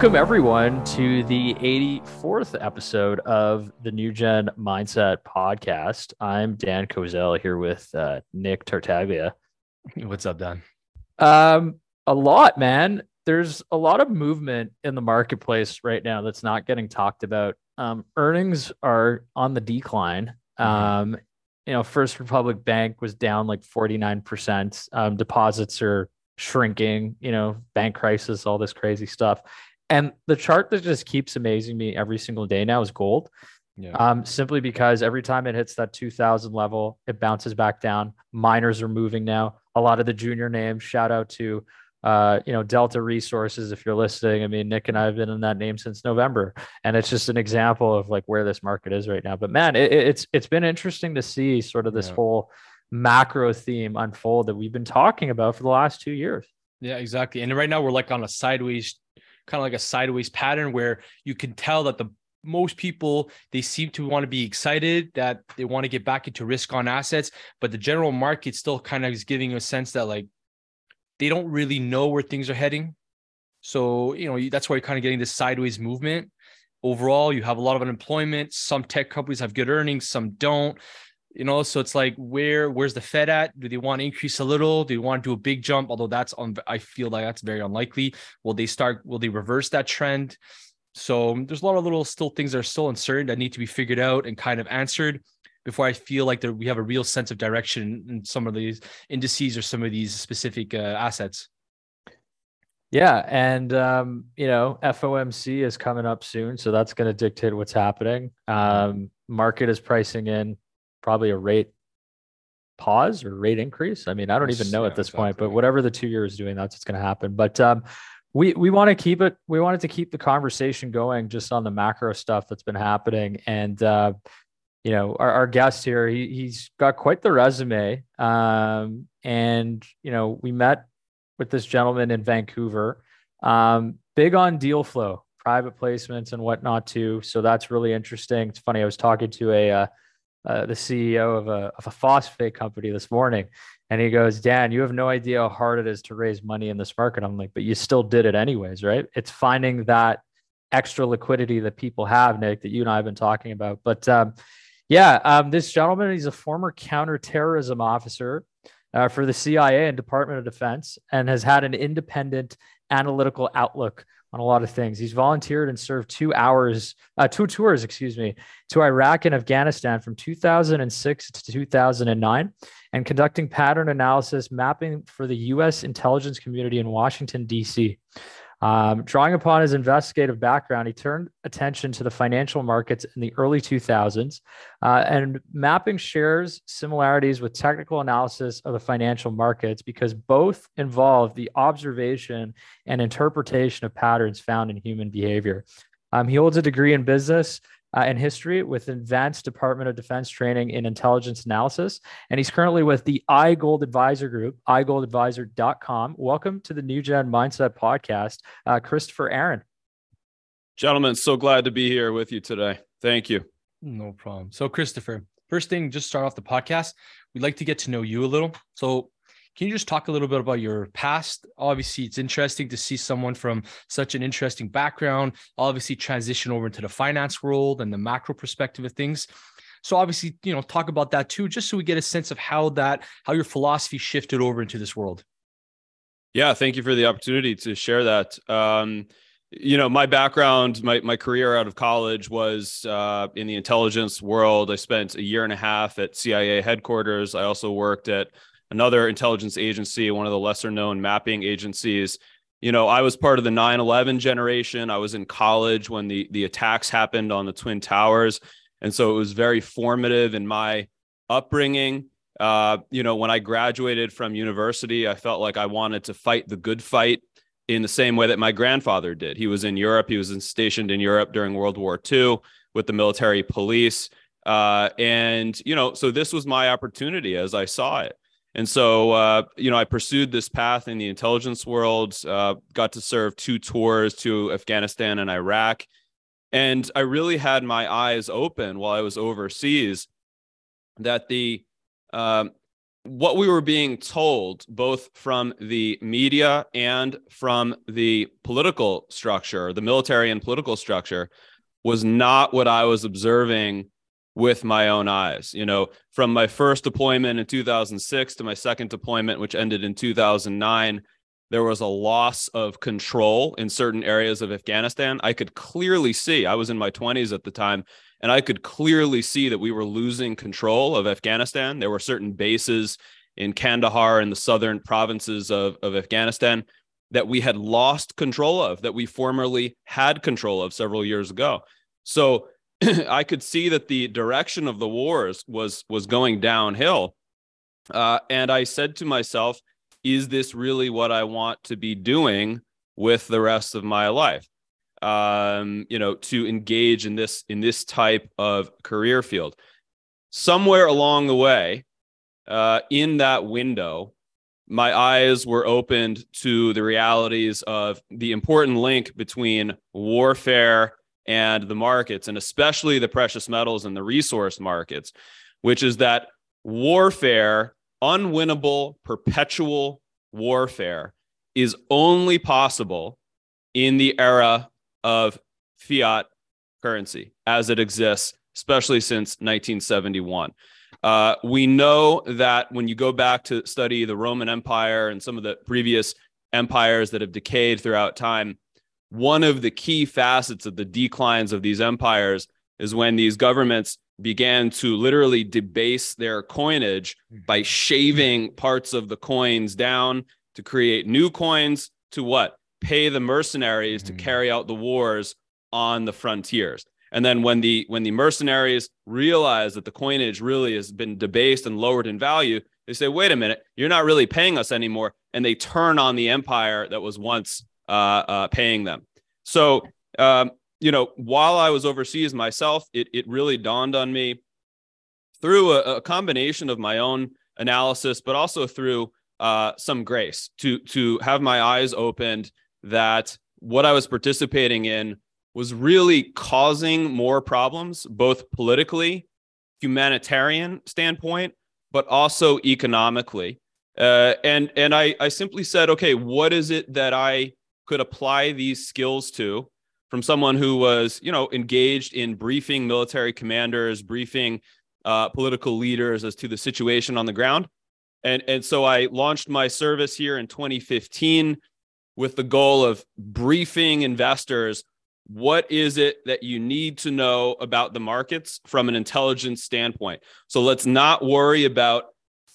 Welcome, everyone, to the 84th episode of the New Gen Mindset Podcast. I'm Dan Kozel here with uh, Nick Tartaglia. What's up, Dan? Um, a lot, man. There's a lot of movement in the marketplace right now that's not getting talked about. Um, earnings are on the decline. Mm-hmm. Um, you know, First Republic Bank was down like 49%. Um, deposits are shrinking, you know, bank crisis, all this crazy stuff. And the chart that just keeps amazing me every single day now is gold. Yeah. Um, simply because every time it hits that 2000 level, it bounces back down. Miners are moving now. A lot of the junior names, shout out to, uh, you know, Delta Resources, if you're listening. I mean, Nick and I have been in that name since November, and it's just an example of like where this market is right now. But man, it, it's it's been interesting to see sort of this Yeah. whole macro theme unfold that we've been talking about for the last two years. yeah, exactly. And right now we're like on a sideways, kind of like a sideways pattern where you can tell that the most people they seem to want to be excited that they want to get back into risk on assets, but the general market still kind of is giving a sense that like they don't really know where things are heading. So, you know, that's why you're kind of getting this sideways movement. Overall, you have a lot of unemployment. Some tech companies have good earnings, some don't. You know, so it's like where where's the Fed at? Do they want to increase a little? Do they want to do a big jump? Although that's on, I feel like that's very unlikely. Will they start? Will they reverse that trend? So there's a lot of little still things that are still uncertain that need to be figured out and kind of answered before I feel like there, we have a real sense of direction in some of these indices or some of these specific uh, assets. Yeah, and um, you know, FOMC is coming up soon, so that's going to dictate what's happening. Um, market is pricing in probably a rate pause or rate increase. I mean, I don't even know yeah, at this point, but whatever the two year is doing, that's what's going to happen. But um, we we want to keep it. We wanted to keep the conversation going just on the macro stuff that's been happening, and uh, you know, our, our guest here, he, he's got quite the resume. Um, and you know, we met with this gentleman in Vancouver. Um, big on deal flow, private placements and whatnot too. So that's really interesting. It's funny. I was talking to a uh, uh, the CEO of a of a phosphate company this morning, and he goes, "Dan, you have no idea how hard it is to raise money in this market." I'm like, "But you still did it anyways, right? It's finding that extra liquidity that people have, Nick, that you and I have been talking about." But um, yeah, um, this gentleman, he's a former counterterrorism officer uh, for the CIA and Department of Defense and has had an independent analytical outlook on a lot of things. He's volunteered and served two hours, uh, two tours, excuse me, to Iraq and Afghanistan from 2006 to 2009 and conducting pattern analysis mapping for the U.S. intelligence community in Washington, D.C. Um, drawing upon his investigative background, he turned attention to the financial markets in the early 2000s uh, and mapping shares similarities with technical analysis of the financial markets because both involve the observation and interpretation of patterns found in human behavior. Um, he holds a degree in business uh, and history with advanced Department of Defense training in intelligence analysis. And he's currently with the iGold Advisor Group, iGoldAdvisor.com. Welcome to the New Gen Mindset Podcast, uh, Christopher Aaron. Gentlemen, so glad to be here with you today. Thank you. No problem. So, Christopher, first thing, just start off the podcast. We'd like to get to know you a little. So, can you just talk a little bit about your past? Obviously, it's interesting to see someone from such an interesting background, obviously transition over into the finance world and the macro perspective of things. So, obviously, you know, talk about that too, just so we get a sense of how that, how your philosophy shifted over into this world. Yeah, thank you for the opportunity to share that. Um, you know, my background, my my career out of college was uh, in the intelligence world. I spent a year and a half at CIA headquarters. I also worked at another intelligence agency, one of the lesser known mapping agencies. You know, I was part of the 9/11 generation. I was in college when the the attacks happened on the twin towers, and so it was very formative in my upbringing. Uh, you know, when I graduated from university, I felt like I wanted to fight the good fight in the same way that my grandfather did. He was in Europe. He was stationed in Europe during World War II with the military police. Uh, and, you know, so this was my opportunity as I saw it. And so, uh, you know, I pursued this path in the intelligence world, uh, got to serve two tours to Afghanistan and Iraq. And I really had my eyes open while I was overseas that the um, what we were being told, both from the media and from the political structure, the military and political structure, was not what I was observing with my own eyes. You know, from my first deployment in 2006 to my second deployment, which ended in 2009, there was a loss of control in certain areas of Afghanistan. I could clearly see, I was in my 20s at the time, and I could clearly see that we were losing control of Afghanistan. There were certain bases in Kandahar and the southern provinces of, of Afghanistan that we had lost control of, that we formerly had control of several years ago. So I could see that the direction of the wars was was going downhill. Uh, and I said to myself, is this really what I want to be doing with the rest of my life? um, you know, to engage in this in this type of career field. Somewhere along the way, uh, in that window, my eyes were opened to the realities of the important link between warfare and the markets, and especially the precious metals and the resource markets, which is that warfare, unwinnable, perpetual warfare, is only possible in the era of fiat currency as it exists, especially since 1971. Uh, we know that when you go back to study the Roman Empire and some of the previous empires that have decayed throughout time, one of the key facets of the declines of these empires is when these governments began to literally debase their coinage by shaving parts of the coins down to create new coins to what? pay the mercenaries mm-hmm. to carry out the wars on the frontiers. And then when the when the mercenaries realize that the coinage really has been debased and lowered in value, they say, "Wait a minute, you're not really paying us anymore," and they turn on the empire that was once paying them. So, um, you know, while I was overseas myself, it it really dawned on me through a, a combination of my own analysis, but also through uh, some grace to to have my eyes opened that what I was participating in was really causing more problems, both politically, humanitarian standpoint, but also economically. Uh, and and I, I simply said, okay, what is it that I could apply these skills to from someone who was, you know, engaged in briefing military commanders, briefing uh, political leaders as to the situation on the ground. And, and so I launched my service here in 2015 with the goal of briefing investors. What is it that you need to know about the markets from an intelligence standpoint? So let's not worry about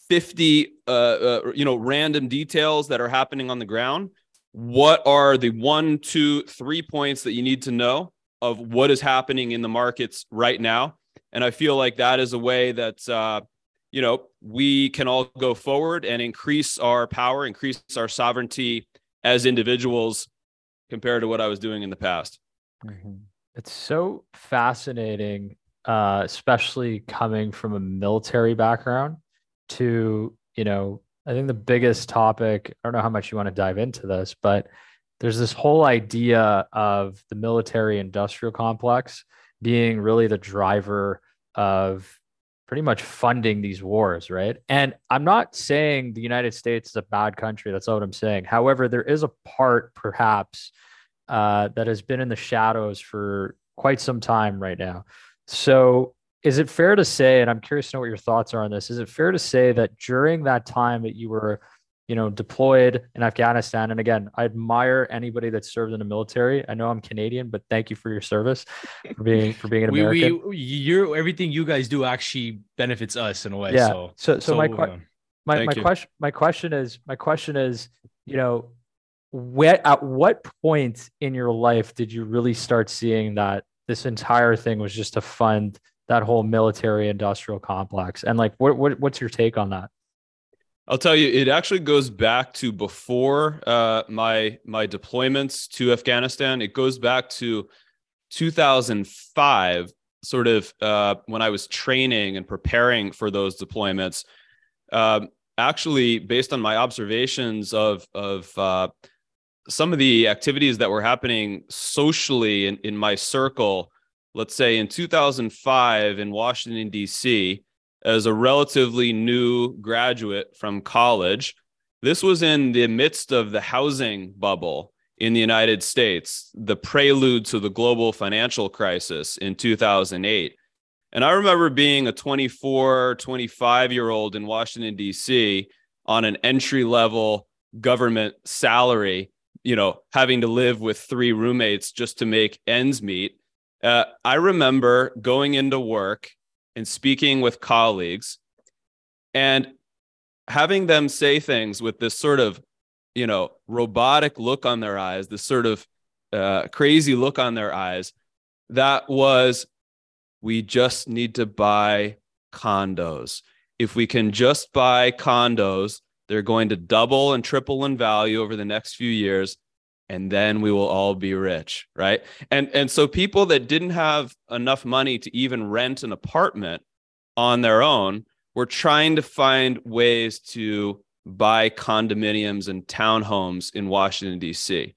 50 uh, uh, you know random details that are happening on the ground what are the one two three points that you need to know of what is happening in the markets right now and i feel like that is a way that uh, you know we can all go forward and increase our power increase our sovereignty as individuals compared to what I was doing in the past. Mm-hmm. It's so fascinating, uh, especially coming from a military background to, you know, I think the biggest topic, I don't know how much you want to dive into this, but there's this whole idea of the military industrial complex being really the driver of pretty much funding these wars, right? And I'm not saying the United States is a bad country. That's not what I'm saying. However, there is a part, perhaps, uh, that has been in the shadows for quite some time right now. So, is it fair to say, and I'm curious to know what your thoughts are on this, is it fair to say that during that time that you were you know, deployed in Afghanistan. And again, I admire anybody that served in the military. I know I'm Canadian, but thank you for your service, for being for being an we, American. We, you're everything you guys do actually benefits us in a way. Yeah. So, so, so, so my uh, my my question my question is my question is, you know, where at what point in your life did you really start seeing that this entire thing was just to fund that whole military industrial complex? And like, what, what what's your take on that? I'll tell you, it actually goes back to before uh, my my deployments to Afghanistan. It goes back to 2005, sort of uh, when I was training and preparing for those deployments. Um, actually, based on my observations of of uh, some of the activities that were happening socially in, in my circle, let's say in 2005 in Washington D.C as a relatively new graduate from college. This was in the midst of the housing bubble in the United States, the prelude to the global financial crisis in 2008. And I remember being a 24, 25 year old in Washington, D.C. on an entry level government salary, you know, having to live with three roommates just to make ends meet. Uh, I remember going into work and speaking with colleagues and having them say things with this sort of you know robotic look on their eyes this sort of uh, crazy look on their eyes that was we just need to buy condos. If we can just buy condos they're going to double and triple in value over the next few years and then we will all be rich right and and so people that didn't have enough money to even rent an apartment on their own were trying to find ways to buy condominiums and townhomes in Washington D.C.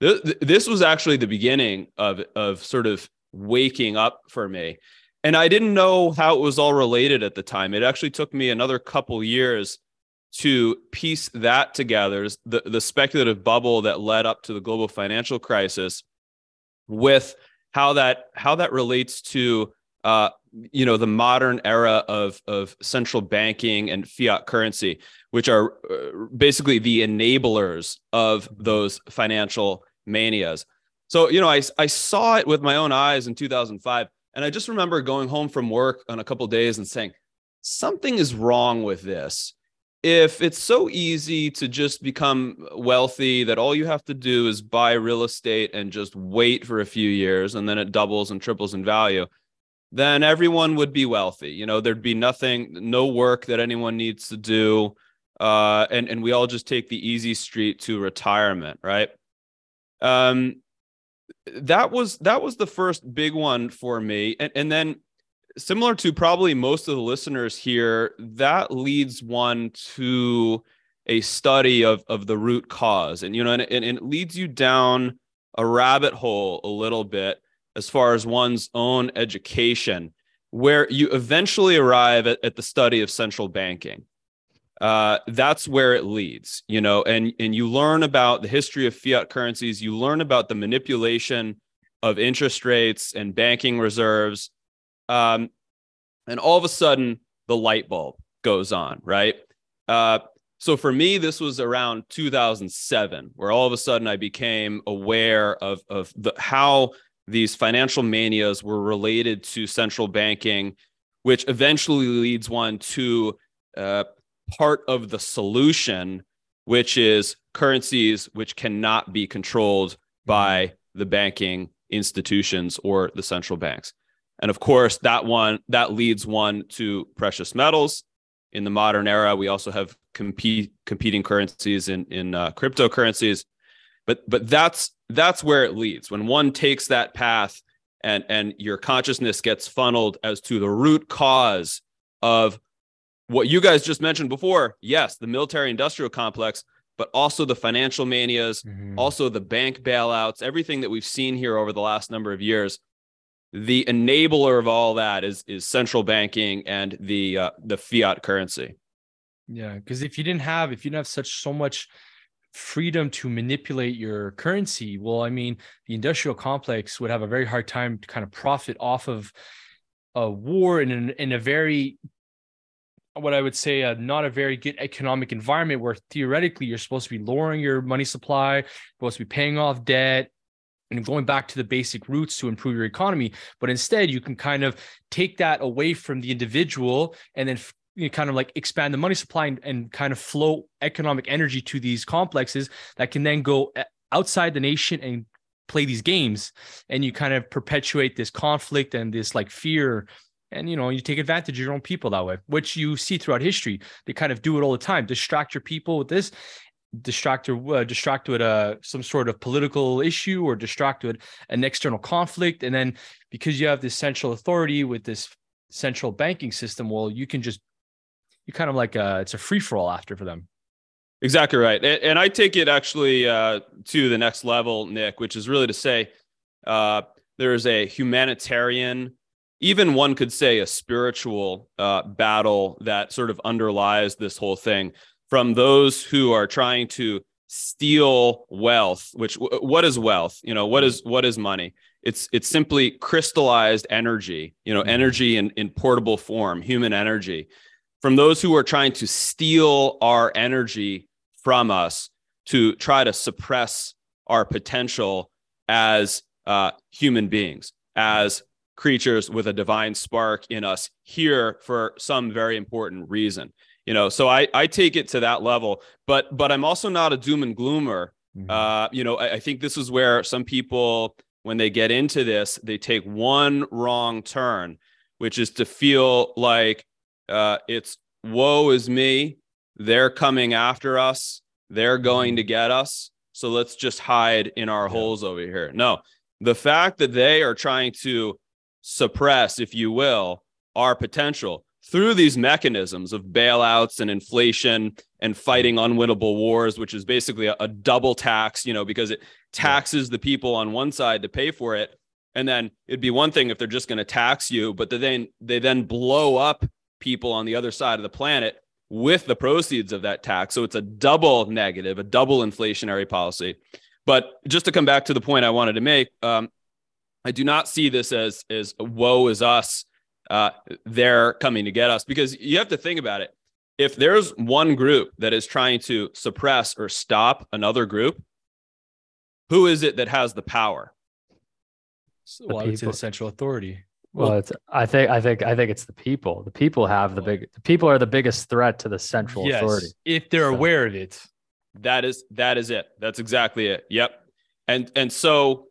This was actually the beginning of of sort of waking up for me, and I didn't know how it was all related at the time. It actually took me another couple years to piece that together the, the speculative bubble that led up to the global financial crisis with how that how that relates to uh, you know the modern era of of central banking and fiat currency which are uh, basically the enablers of those financial manias. So you know I, I saw it with my own eyes in 2005 and i just remember going home from work on a couple days and saying something is wrong with this if it's so easy to just become wealthy that all you have to do is buy real estate and just wait for a few years and then it doubles and triples in value then everyone would be wealthy. You know, there'd be nothing, no work that anyone needs to do. Uh, and, and we all just take the easy street to retirement, right? Um, that was that was the first big one for me. And, and then similar to probably most of the listeners here, that leads one to a study of, of the root cause. And, you know, and, and it leads you down a rabbit hole a little bit as far as one's own education, where you eventually arrive at, at the study of central banking. Uh, that's where it leads, you know, and, and you learn about the history of fiat currencies, you learn about the manipulation of interest rates and banking reserves. Um, and all of a sudden, the light bulb goes on, right? Uh, so for me, this was around 2007, where all of a sudden I became aware of, of the, how these financial manias were related to central banking, which eventually leads one to uh, part of the solution, which is currencies which cannot be controlled by the banking institutions or the central banks. And of course, that one that leads one to precious metals. In the modern era, we also have compete, competing currencies in in uh, cryptocurrencies but but that's that's where it leads when one takes that path and and your consciousness gets funneled as to the root cause of what you guys just mentioned before yes the military industrial complex but also the financial manias mm-hmm. also the bank bailouts everything that we've seen here over the last number of years the enabler of all that is is central banking and the uh, the fiat currency. Yeah because if you didn't have if you didn't have such so much freedom to manipulate your currency, well, I mean, the industrial complex would have a very hard time to kind of profit off of a war in, an, in a very what I would say uh, not a very good economic environment where theoretically you're supposed to be lowering your money supply, supposed to be paying off debt, and going back to the basic roots to improve your economy. But instead, you can kind of take that away from the individual and then you kind of like expand the money supply and, and kind of flow economic energy to these complexes that can then go eh, outside the nation and play these games and you kind of perpetuate this conflict and this like fear and you know you take advantage of your own people that way which you see throughout history they kind of do it all the time distract your people with this distract or uh, distract with uh, some sort of political issue or distract with an external conflict. And then because you have this central authority with this central banking system well you can just you kind of like uh it's a free for all after for them. Exactly right, and, and I take it actually uh, to the next level, Nick, which is really to say uh, there is a humanitarian even one could say a spiritual uh, battle that sort of underlies this whole thing from those who are trying to steal wealth which what is wealth? You know what is what is money? It's it's simply crystallized energy you know mm-hmm. energy in, in portable form human energy. From those who are trying to steal our energy from us to try to suppress our potential as uh, human beings as creatures with a divine spark in us here for some very important reason you know so i i take it to that level but but i'm also not a doom and gloomer mm-hmm. uh you know I, I think this is where some people when they get into this they take one wrong turn which is to feel like uh it's woe is me they're coming after us they're going to mm-hmm. get us so let's just hide in our yeah. holes over here no the fact that they are trying to suppress, if you will, our potential through these mechanisms of bailouts and inflation and fighting unwinnable wars, which is basically a, a double tax, you know, because it taxes the people on one side to pay for it. And then it'd be one thing if they're just going to tax you, but then they then blow up people on the other side of the planet with the proceeds of that tax. So it's a double negative, a double inflationary policy. But just to come back to the point I wanted to make, um, I do not see this as as woe is us. Uh, they're coming to get us because you have to think about it. If there's one group that is trying to suppress or stop another group, who is it that has the power? well, it's the central authority. Well, well, it's I think I think I think it's the people. The people have the big the people are the biggest threat to the central yes, authority. If they're so. aware of it. That is that is it. That's exactly it. Yep. And and so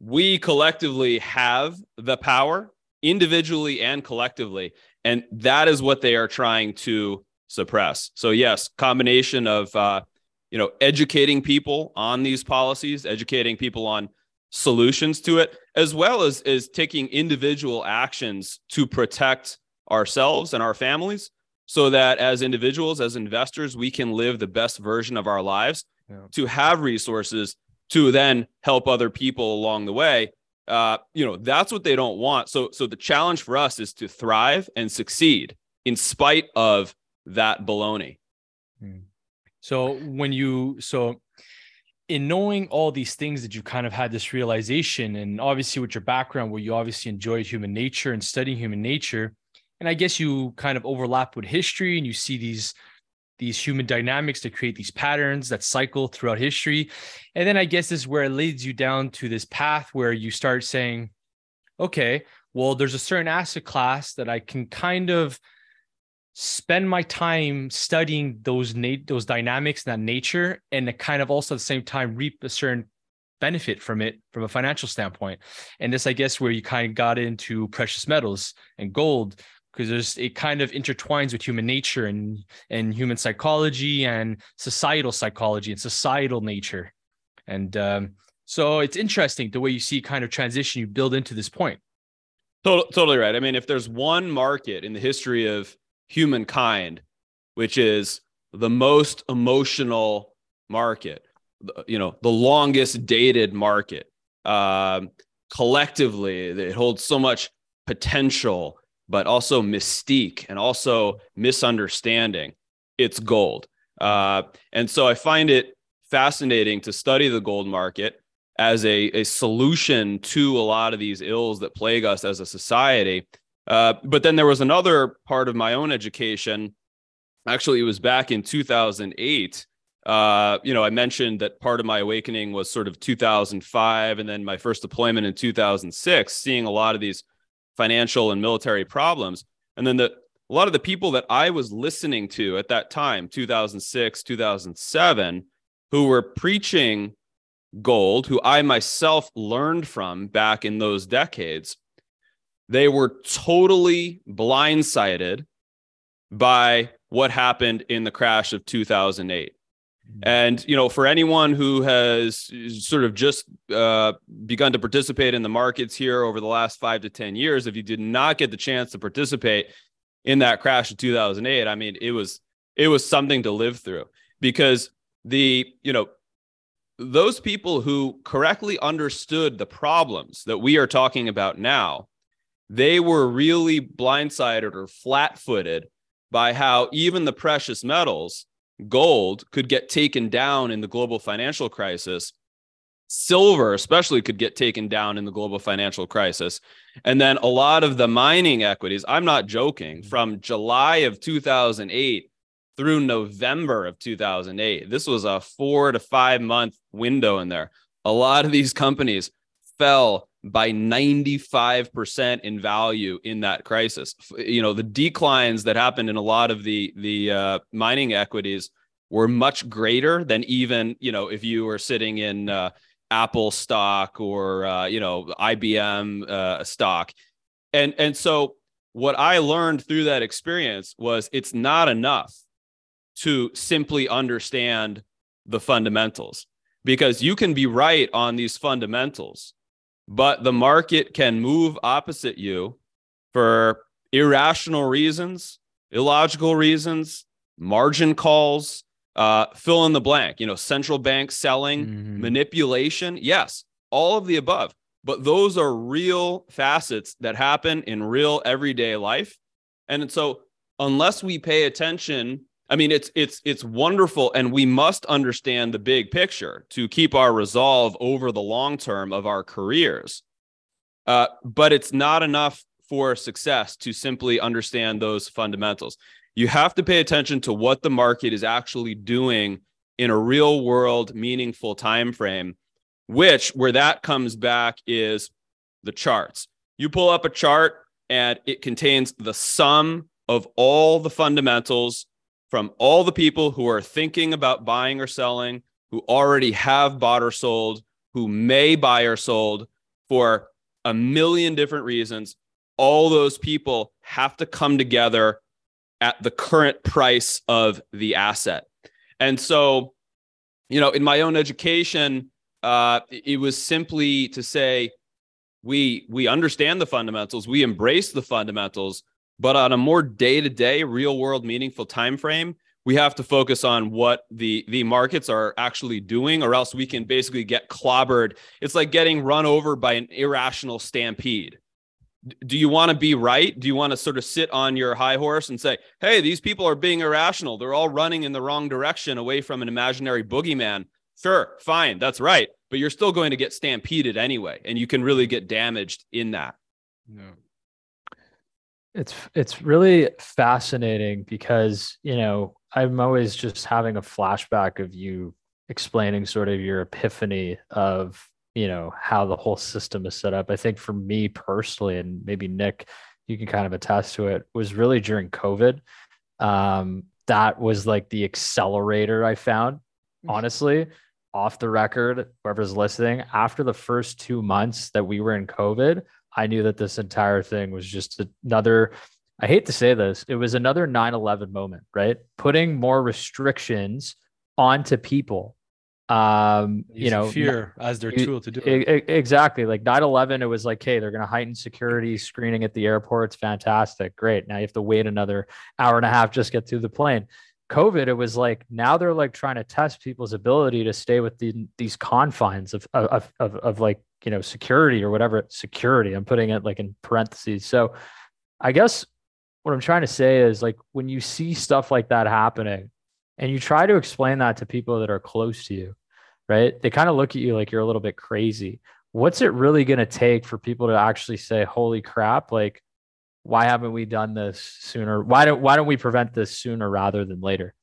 we collectively have the power individually and collectively and that is what they are trying to suppress so yes combination of uh, you know educating people on these policies educating people on solutions to it as well as is taking individual actions to protect ourselves and our families so that as individuals as investors we can live the best version of our lives yeah. to have resources to then help other people along the way uh, you know that's what they don't want so so the challenge for us is to thrive and succeed in spite of that baloney hmm. so when you so in knowing all these things that you kind of had this realization and obviously with your background where you obviously enjoyed human nature and studying human nature and i guess you kind of overlap with history and you see these these human dynamics to create these patterns that cycle throughout history. And then I guess this is where it leads you down to this path where you start saying, okay, well, there's a certain asset class that I can kind of spend my time studying those na- those dynamics and that nature and to kind of also at the same time reap a certain benefit from it from a financial standpoint. And this, I guess, where you kind of got into precious metals and gold, because there's it kind of intertwines with human nature and and human psychology and societal psychology and societal nature. And um, so it's interesting the way you see kind of transition you build into this point. Totally right. I mean if there's one market in the history of humankind which is the most emotional market you know the longest dated market um, collectively it holds so much potential but also mystique and also misunderstanding. It's gold. Uh, and so I find it fascinating to study the gold market as a, a solution to a lot of these ills that plague us as a society. Uh, but then there was another part of my own education. Actually, it was back in 2008. Uh, you know, I mentioned that part of my awakening was sort of 2005, and then my first deployment in 2006, seeing a lot of these financial and military problems. And then the a lot of the people that I was listening to at that time, 2006, 2007, who were preaching gold, who I myself learned from back in those decades, they were totally blindsided by what happened in the crash of 2008. And you know, for anyone who has sort of just uh, begun to participate in the markets here over the last five to ten years, if you did not get the chance to participate in that crash of 2008, I mean, it was it was something to live through. Because the you know those people who correctly understood the problems that we are talking about now they were really blindsided or flat footed by how even the precious metals, gold, could get taken down in the global financial crisis. Silver, especially, could get taken down in the global financial crisis. And then a lot of the mining equities, I'm not joking, mm-hmm. from July of 2008 through November of 2008, this was a four to five month window in there. A lot of these companies fell by 95% in value in that crisis. You know, the declines that happened in a lot of the the uh, mining equities were much greater than even, you know, if you were sitting in uh, Apple stock or uh, you know, IBM uh, stock. And and so what I learned through that experience was it's not enough to simply understand the fundamentals because you can be right on these fundamentals but the market can move opposite you for irrational reasons, illogical reasons, margin calls, uh, fill in the blank, you know, central bank selling, mm-hmm. manipulation. Yes, all of the above. But those are real facets that happen in real everyday life. And so, unless we pay attention I mean, it's it's it's wonderful, and we must understand the big picture to keep our resolve over the long term of our careers. Uh, but it's not enough for success to simply understand those fundamentals. You have to pay attention to what the market is actually doing in a real world, meaningful time frame. Which, where that comes back, is the charts. You pull up a chart, and it contains the sum of all the fundamentals from all the people who are thinking about buying or selling, who already have bought or sold, who may buy or sold for a million different reasons. All those people have to come together at the current price of the asset. And so, you know, in my own education, uh, it was simply to say, we we understand the fundamentals, we embrace the fundamentals, but on a more day-to-day, real-world, meaningful time frame, we have to focus on what the the markets are actually doing, or else we can basically get clobbered. It's like getting run over by an irrational stampede. Do you want to be right? Do you want to sort of sit on your high horse and say, "Hey, these people are being irrational. They're all running in the wrong direction away from an imaginary boogeyman." Sure, fine, that's right, but you're still going to get stampeded anyway, and you can really get damaged in that. No. It's it's really fascinating because you know I'm always just having a flashback of you explaining sort of your epiphany of you know how the whole system is set up. I think for me personally, and maybe Nick, you can kind of attest to it, was really during COVID. Um, that was like the accelerator I found, mm. honestly, off the record. Whoever's listening, after the first two months that we were in COVID, I knew that this entire thing was just another, I hate to say this, it was another 9 11 moment, right? Putting more restrictions onto people. Um, you know, fear as their tool to do it. Exactly. Like 9 11, it was like, hey, they're going to heighten security screening at the airports. Fantastic. Great. Now you have to wait another hour and a half just get through the plane. COVID, it was like now they're like trying to test people's ability to stay within these confines of of of, of like you know security or whatever security. I'm putting it like in parentheses. So, I guess what I'm trying to say is like when you see stuff like that happening, and you try to explain that to people that are close to you, right? They kind of look at you like you're a little bit crazy. What's it really going to take for people to actually say, "Holy crap!" Like why haven't we done this sooner? Why don't why don't we prevent this sooner rather than later?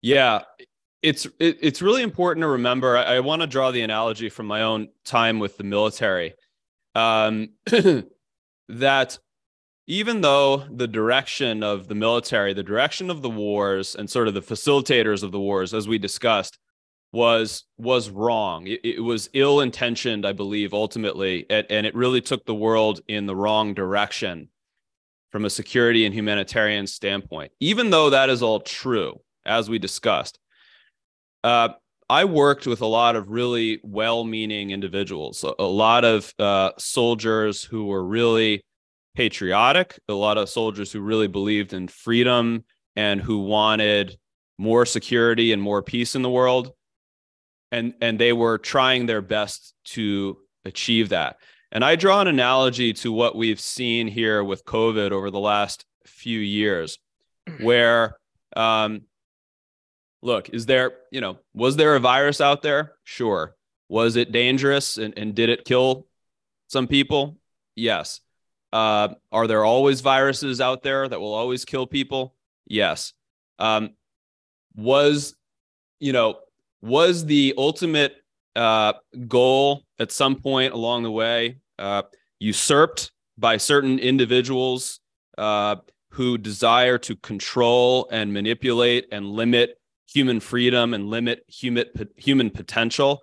Yeah, it's it, it's really important to remember. I, I want to draw the analogy from my own time with the military, um, that even though the direction of the military, the direction of the wars, and sort of the facilitators of the wars, as we discussed, was was wrong. It, it was ill intentioned, I believe, ultimately, and, and, it really took the world in the wrong direction from a security and humanitarian standpoint. Even though that is all true, as we discussed, uh, I worked with a lot of really well-meaning individuals, a, a lot of uh, soldiers who were really patriotic, a lot of soldiers who really believed in freedom and who wanted more security and more peace in the world. And and they were trying their best to achieve that. And I draw an analogy to what we've seen here with COVID over the last few years, where, um, look, is there, you know, was there a virus out there? Sure. Was it dangerous and, and did it kill some people? Yes. Uh, are there always viruses out there that will always kill people? Yes. Um, was, you know, was the ultimate uh, goal at some point along the way uh, usurped by certain individuals uh, who desire to control and manipulate and limit human freedom and limit human human potential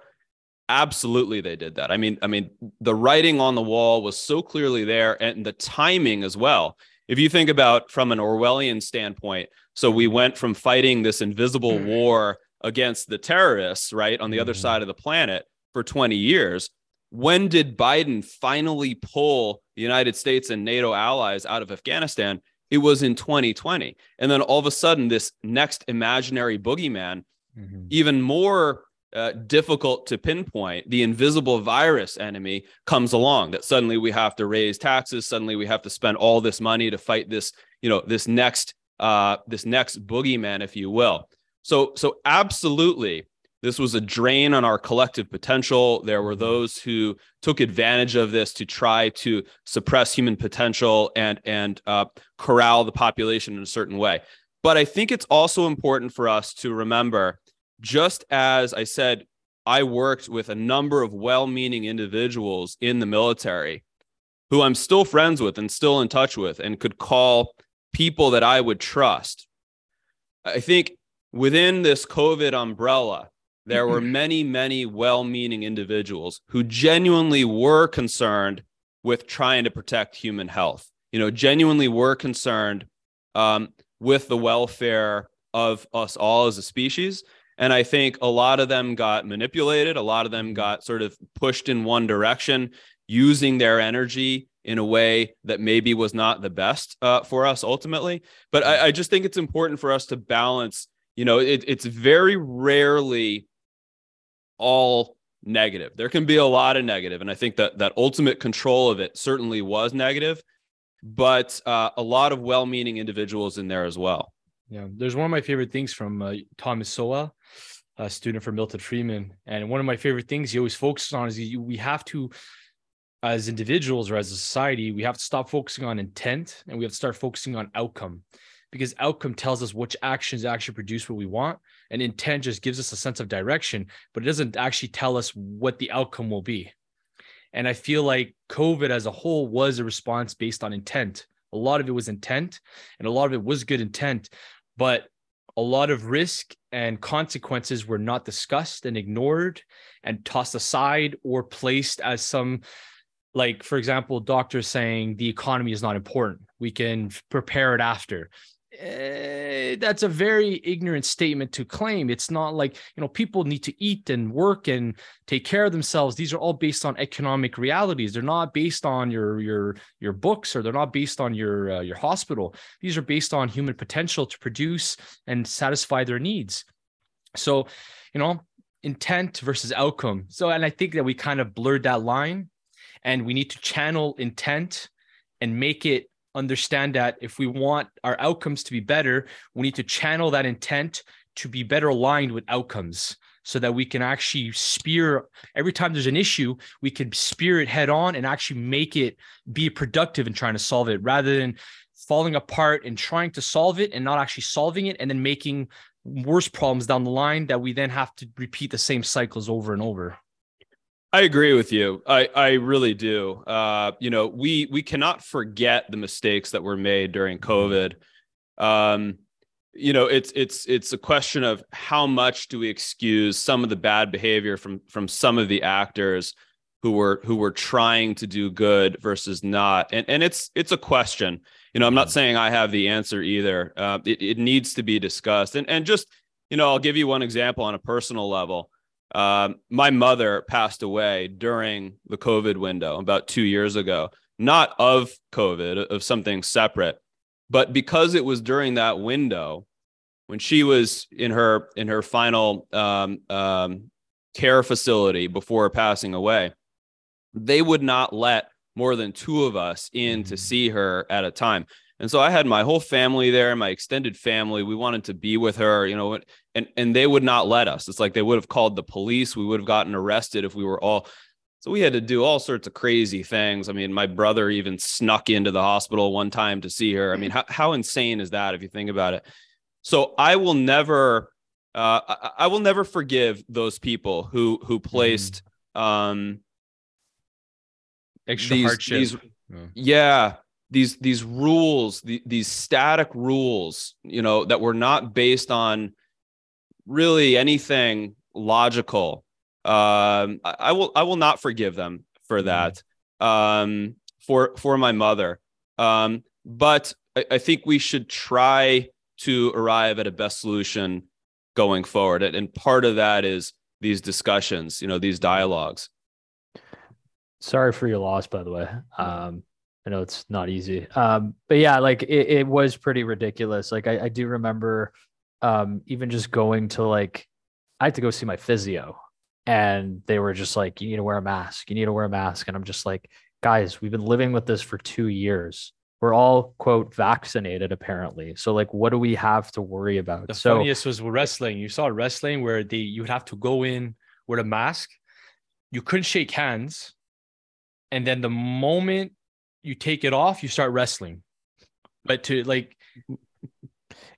absolutely they did that i mean i mean the writing on the wall was so clearly there and the timing as well if you think about from an orwellian standpoint so we went from fighting this invisible hmm. war against the terrorists right on the other mm-hmm. side of the planet for 20 years when did biden finally pull the united states and nato allies out of afghanistan it was in 2020 and then all of a sudden this next imaginary boogeyman mm-hmm. even more uh, difficult to pinpoint, the invisible virus enemy comes along. That suddenly we have to raise taxes. Suddenly we have to spend all this money to fight this, you know, this next, uh, this next boogeyman, if you will. So, so absolutely, this was a drain on our collective potential. There were mm-hmm. those who took advantage of this to try to suppress human potential and and uh, corral the population in a certain way. But I think it's also important for us to remember just as I said, I worked with a number of well meaning individuals in the military who I'm still friends with and still in touch with and could call people that I would trust. I think within this COVID umbrella, there were many, many well meaning individuals who genuinely were concerned with trying to protect human health, you know, genuinely were concerned um, with the welfare of us all as a species. And I think a lot of them got manipulated. A lot of them got sort of pushed in one direction, using their energy in a way that maybe was not the best uh, for us ultimately. But I, I, just think it's important for us to balance. You know, it, it's very rarely all negative. There can be a lot of negative, and I think that that ultimate control of it certainly was negative. But uh, a lot of well-meaning individuals in there as well. Yeah, there's one of my favorite things from uh, Thomas Sowell, a student from Milton Friedman, and one of my favorite things he always focuses on is you, we have to, as individuals or as a society, we have to stop focusing on intent and we have to start focusing on outcome, because outcome tells us which actions actually produce what we want, and intent just gives us a sense of direction, but it doesn't actually tell us what the outcome will be. And I feel like COVID as a whole was a response based on intent. A lot of it was intent, and a lot of it was good intent, but a lot of risk and consequences were not discussed and ignored and tossed aside or placed as some like for example doctors saying the economy is not important we can prepare it after uh, that's a very ignorant statement to claim. It's not like, you know, people need to eat and work and take care of themselves. These are all based on economic realities. They're not based on your your your books or they're not based on your uh, your hospital. These are based on human potential to produce and satisfy their needs. So, you know, intent versus outcome. So, and I think that we kind of blurred that line and we need to channel intent and make it understand that if we want our outcomes to be better, we need to channel that intent to be better aligned with outcomes so that we can actually spear every time there's an issue, we can spear it head on and actually make it be productive in trying to solve it rather than falling apart and trying to solve it and not actually solving it and then making worse problems down the line that we then have to repeat the same cycles over and over. I agree with you. I, I really do. Uh, you know, we we cannot forget the mistakes that were made during COVID. Um, you know, it's it's it's a question of how much do we excuse some of the bad behavior from from some of the actors who were who were trying to do good versus not. And and it's it's a question. You know, I'm not saying I have the answer either. Uh, it it needs to be discussed. And and just you know, I'll give you one example on a personal level. Um, my mother passed away during the COVID window about two years ago, not of COVID, of something separate, but because it was during that window when she was in her in her final um, um, care facility before passing away. they would not let more than two of us in to mm. see her at a time. And so I had my whole family there, my extended family. We wanted to be with her, you know, and and they would not let us. It's like they would have called the police. We would have gotten arrested if we were all. So we had to do all sorts of crazy things. I mean, my brother even snuck into the hospital one time to see her. I mean, how how insane is that if you think about it? So I will never uh, I, I, will never forgive those people who who mm-hmm. placed mm. um extra these, hardship. These, yeah. yeah. these these rules, the, these static rules, you know, that were not based on really anything logical. Um, I, I will I will not forgive them for mm-hmm. that. Um, for for my mother. Um, but I, I think we should try to arrive at a best solution going forward. And part of that is these discussions, you know, these dialogues. Sorry for your loss, by the way. Um, I know it's not easy. Um, but yeah, like it, it was pretty ridiculous. Like I, I do remember um, even just going to like, I had to go see my physio and they were just like, you need to wear a mask. You need to wear a mask. And I'm just like, guys, we've been living with this for two years. We're all quote vaccinated apparently. So like, what do we have to worry about? The so, funniest was wrestling. You saw wrestling where they you would have to go in with a mask. You couldn't shake hands and then the moment you take it off, you start wrestling. But to like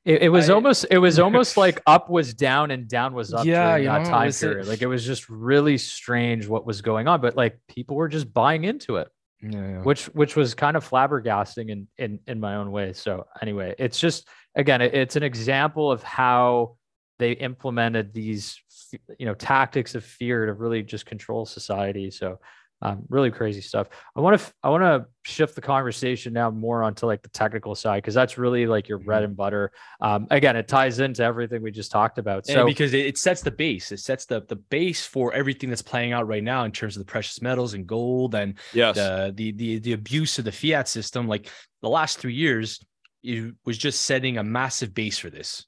it, it was I, almost it was almost like up was down and down was up yeah, during that know, time period. It, like it was just really strange what was going on, but like people were just buying into it. Yeah, yeah. Which which was kind of flabbergasting in in in my own way. So anyway, it's just again, it, it's an example of how they implemented these you know tactics of fear to really just control society. So um, really crazy stuff. I want to I want to shift the conversation now more onto like the technical side because that's really like your bread mm-hmm. and butter. Um, again, it ties into everything we just talked about. So and because it sets the base, it sets the the base for everything that's playing out right now in terms of the precious metals and gold and yes. the the the, the abuse of the fiat system. Like the last three years, it was just setting a massive base for this.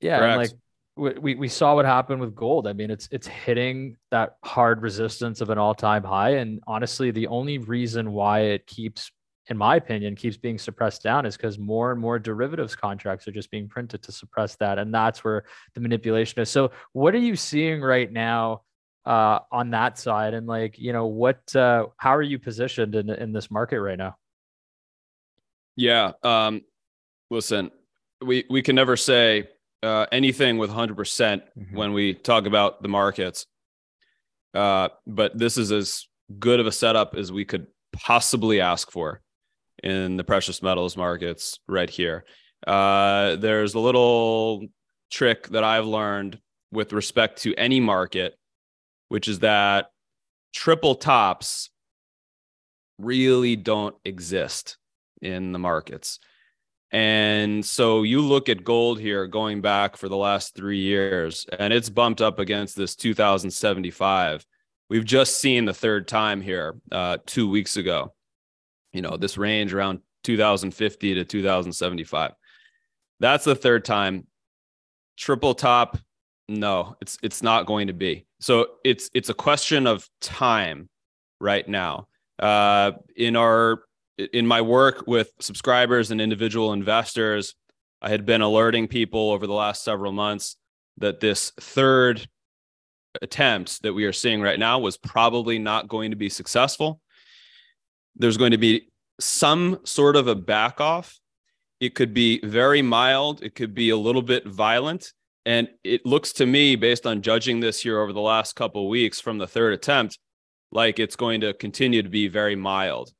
Yeah, like we, we saw what happened with gold. I mean, it's it's hitting that hard resistance of an all-time high. And honestly, the only reason why it keeps, in my opinion, keeps being suppressed down is because more and more derivatives contracts are just being printed to suppress that. And that's where the manipulation is. So what are you seeing right now uh, on that side? And like, you know, what uh, how are you positioned in in this market right now? Yeah. Um, listen, we we can never say uh, anything with 100% mm hmm when we talk about the markets. Uh, but this is as good of a setup as we could possibly ask for in the precious metals markets right here. Uh, there's a little trick that I've learned with respect to any market, which is that triple tops really don't exist in the markets. And so you look at gold here going back for the last three years, and it's bumped up against this 2075. We've just seen the third time here uh, two weeks ago. You know, this range around 2050 to 2075. That's the third time. Triple top, no, it's it's not going to be. So it's it's a question of time right now. Uh, in our in my work with subscribers and individual investors, I had been alerting people over the last several months that this third attempt that we are seeing right now was probably not going to be successful. There's going to be some sort of a back off. It could be very mild, it could be a little bit violent. And it looks to me, based on judging this here over the last couple weeks from the third attempt, like it's going to continue to be very mild.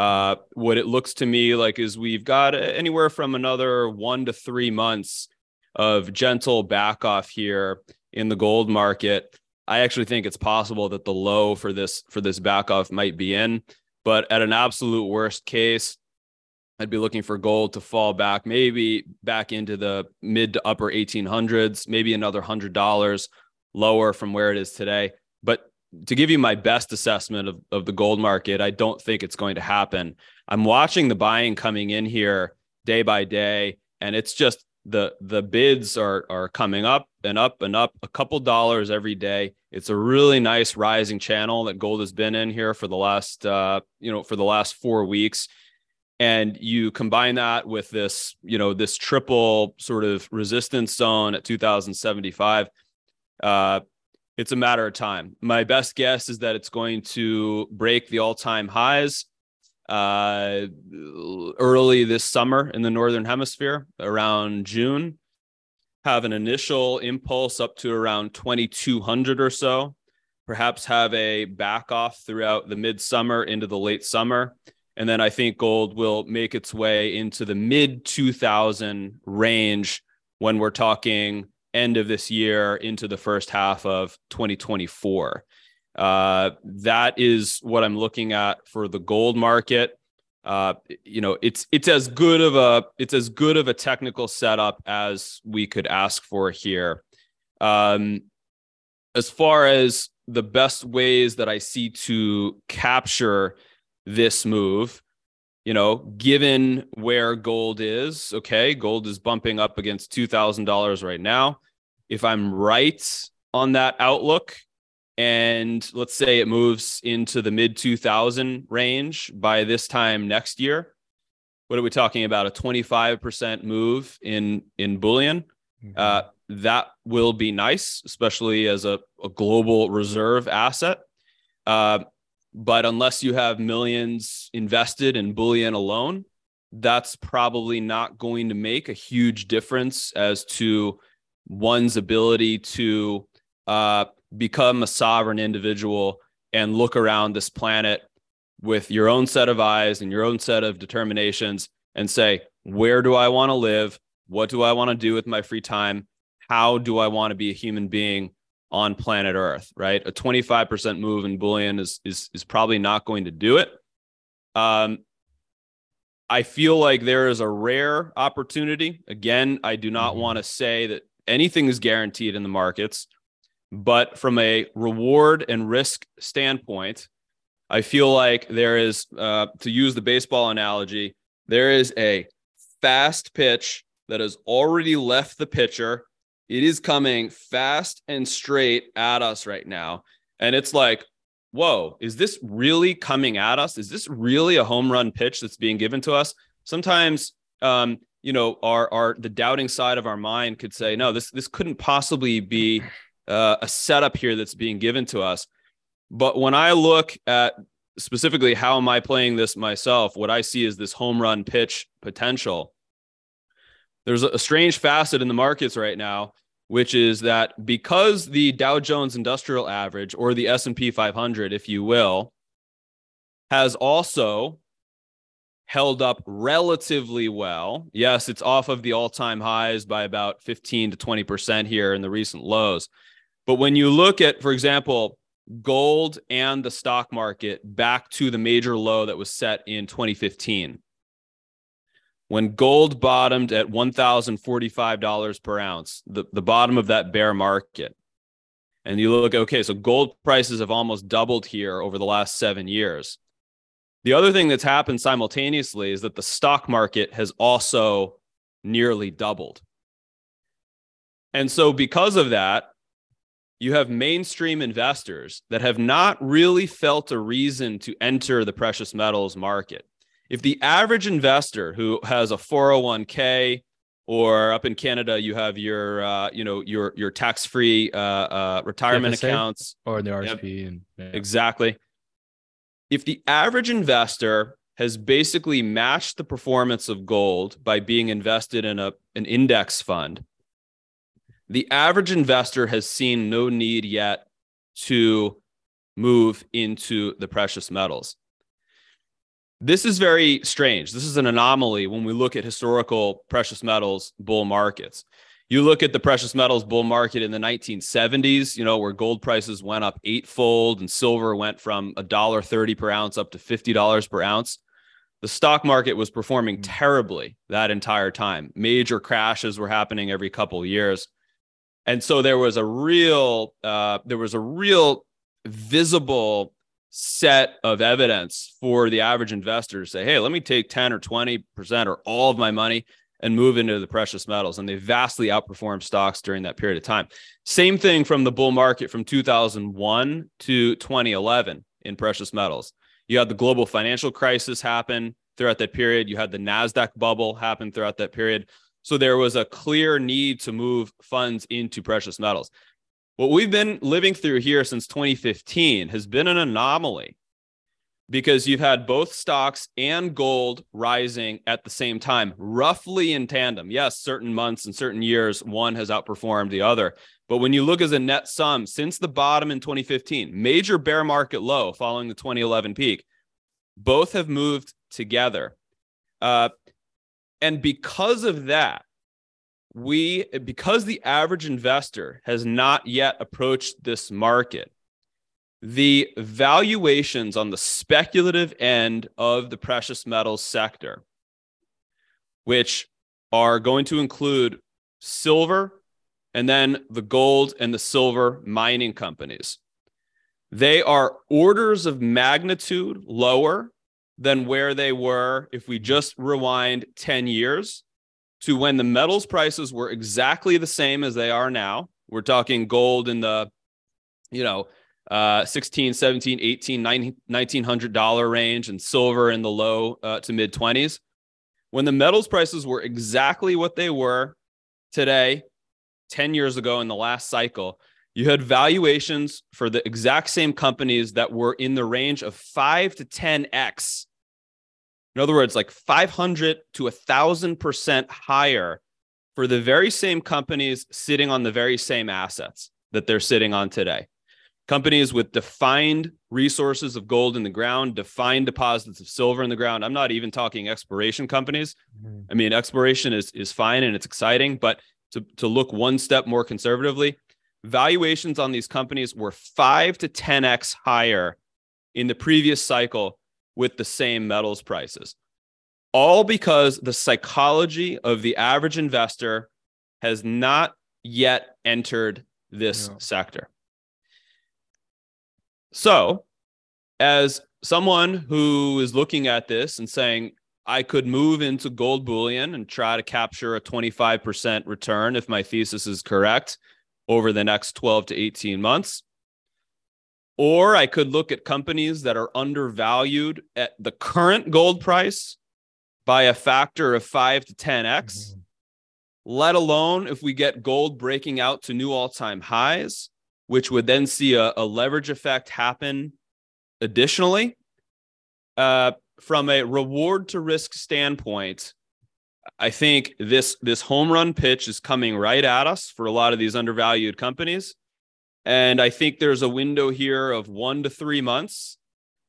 Uh, what it looks to me like is we've got anywhere from another one to three months of gentle back off here in the gold market. I actually think it's possible that the low for this for this back off might be in, but at an absolute worst case, I'd be looking for gold to fall back, maybe back into the mid to upper 1800s, maybe another hundred dollars lower from where it is today. But to give you my best assessment of, of the gold market, I don't think it's going to happen. I'm watching the buying coming in here day by day, and it's just the the bids are are coming up and up and up a couple dollars every day it's a really nice rising channel that gold has been in here for the last uh you know for the last 4 weeks and you combine that with this you know this triple sort of resistance zone at 2075 uh it's a matter of time my best guess is that it's going to break the all-time highs uh, early this summer in the northern hemisphere around June. Have an initial impulse up to around 2200 or so, perhaps have a back off throughout the midsummer into the late summer. And then I think gold will make its way into the mid 2000 range when we're talking end of this year into the first half of 2024. Uh, that is what I'm looking at for the gold market. Uh, you know, it's it's as good of a it's as good of a technical setup as we could ask for here. Um, as far as the best ways that I see to capture this move, you know, given where gold is, okay, gold is bumping up against $2,000 right now. If I'm right on that outlook, and let's say it moves into the mid 2000 range by this time next year what are we talking about a 25% move in in bullion mm-hmm. uh, that will be nice especially as a, a global reserve asset uh, but unless you have millions invested in bullion alone that's probably not going to make a huge difference as to one's ability to uh, become a sovereign individual and look around this planet with your own set of eyes and your own set of determinations and say, where do I want to live? What do I want to do with my free time? How do I want to be a human being on planet Earth? Right. A 25% move in bullion is, is, is probably not going to do it. Um, I feel like there is a rare opportunity. Again, I do not mm-hmm. want to say that anything is guaranteed in the markets. But from a reward and risk standpoint, I feel like there is, uh, to use the baseball analogy, there is a fast pitch that has already left the pitcher. It is coming fast and straight at us right now. And it's like, whoa, is this really coming at us? Is this really a home run pitch that's being given to us? Sometimes, um, you know, our, our the doubting side of our mind could say, no, this this couldn't possibly be uh, a setup here that's being given to us. But when I look at specifically how am I playing this myself, what I see is this home run pitch potential. There's a strange facet in the markets right now, which is that because the Dow Jones Industrial Average or the S&P 500, if you will, has also held up relatively well. Yes, it's off of the all-time highs by about 15 to 20% here in the recent lows. But when you look at, for example, gold and the stock market back to the major low that was set in 2015, when gold bottomed at $1,045 per ounce, the, the bottom of that bear market, and you look, okay, so gold prices have almost doubled here over the last seven years. The other thing that's happened simultaneously is that the stock market has also nearly doubled. And so, because of that, you have mainstream investors that have not really felt a reason to enter the precious metals market. If the average investor who has a 401k or up in Canada, you have your, uh, you know, your your tax-free uh, uh, retirement FSA? accounts or the RSP, and yeah. exactly. If the average investor has basically matched the performance of gold by being invested in a an index fund, the average investor has seen no need yet to move into the precious metals. This is very strange. This is an anomaly when we look at historical precious metals bull markets. You look at the precious metals bull market in the 1970s, you know, where gold prices went up eightfold and silver went from $1.30 per ounce up to $50 per ounce. The stock market was performing hmm. terribly that entire time. Major crashes were happening every couple years and so there was a real uh, there was a real visible set of evidence for the average investor to say hey let me take 10 or 20 percent or all of my money and move into the precious metals. And they vastly outperformed stocks during that period of time. Same thing from the bull market from 2001 to 2011 in precious metals. You had the global financial crisis happen throughout that period. You had the NASDAQ bubble happen throughout that period. So there was a clear need to move funds into precious metals. What we've been living through here since 2015 has been an anomaly because you've had both stocks and gold rising at the same time, roughly in tandem. Yes, certain months and certain years, one has outperformed the other. But when you look as a net sum since the bottom in 2015, major bear market low following the 2011 peak, both have moved together. Uh, and because of that, we, because the average investor has not yet approached this market, the valuations on the speculative end of the precious metals sector, which are going to include silver and then the gold and the silver mining companies. They are orders of magnitude lower than where they were if we just rewind 10 years to when the metals prices were exactly the same as they are now. We're talking gold in the, you know, uh, 16, 17, 18, 1900 dollar range and silver in the low uh, to mid 20s. When the metals prices were exactly what they were today, 10 years ago in the last cycle, you had valuations for the exact same companies that were in the range of 5 to 10x. In other words, like 500 to 1000% higher for the very same companies sitting on the very same assets that they're sitting on today companies with defined resources of gold in the ground, defined deposits of silver in the ground. I'm not even talking exploration companies. Mm-hmm. I mean, exploration is is fine and it's exciting, but to, to look one step more conservatively, valuations on these companies were five to 10x higher in the previous cycle with the same metals prices. All because the psychology of the average investor has not yet entered this yeah. sector. So, as someone who is looking at this and saying, I could move into gold bullion and try to capture a 25% return if my thesis is correct over the next 12 to 18 months. Or I could look at companies that are undervalued at the current gold price by a factor of 5 to 10x, mm-hmm. let alone if we get gold breaking out to new all time highs which would then see a, a leverage effect happen additionally. Uh, from a reward to risk standpoint, I think this this home run pitch is coming right at us for a lot of these undervalued companies. And I think there's a window here of one to three months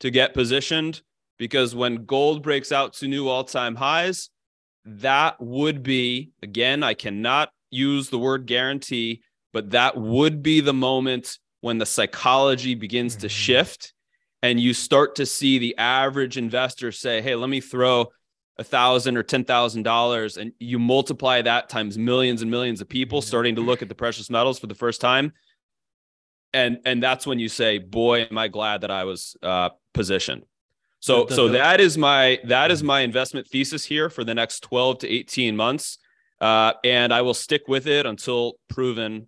to get positioned because when gold breaks out to new all time highs, that would be, again, I cannot use the word guarantee, but that would be the moment when the psychology begins to mm-hmm. shift and you start to see the average investor say, Hey, let me throw a thousand or ten thousand dollars and you multiply that times millions and millions of people mm-hmm. starting to look at the precious metals for the first time. And and that's when you say, Boy, am I glad that I was uh, positioned. So so that is my that is mm-hmm. my investment thesis here for the next 12 to 18 months. Uh, and I will stick with it until proven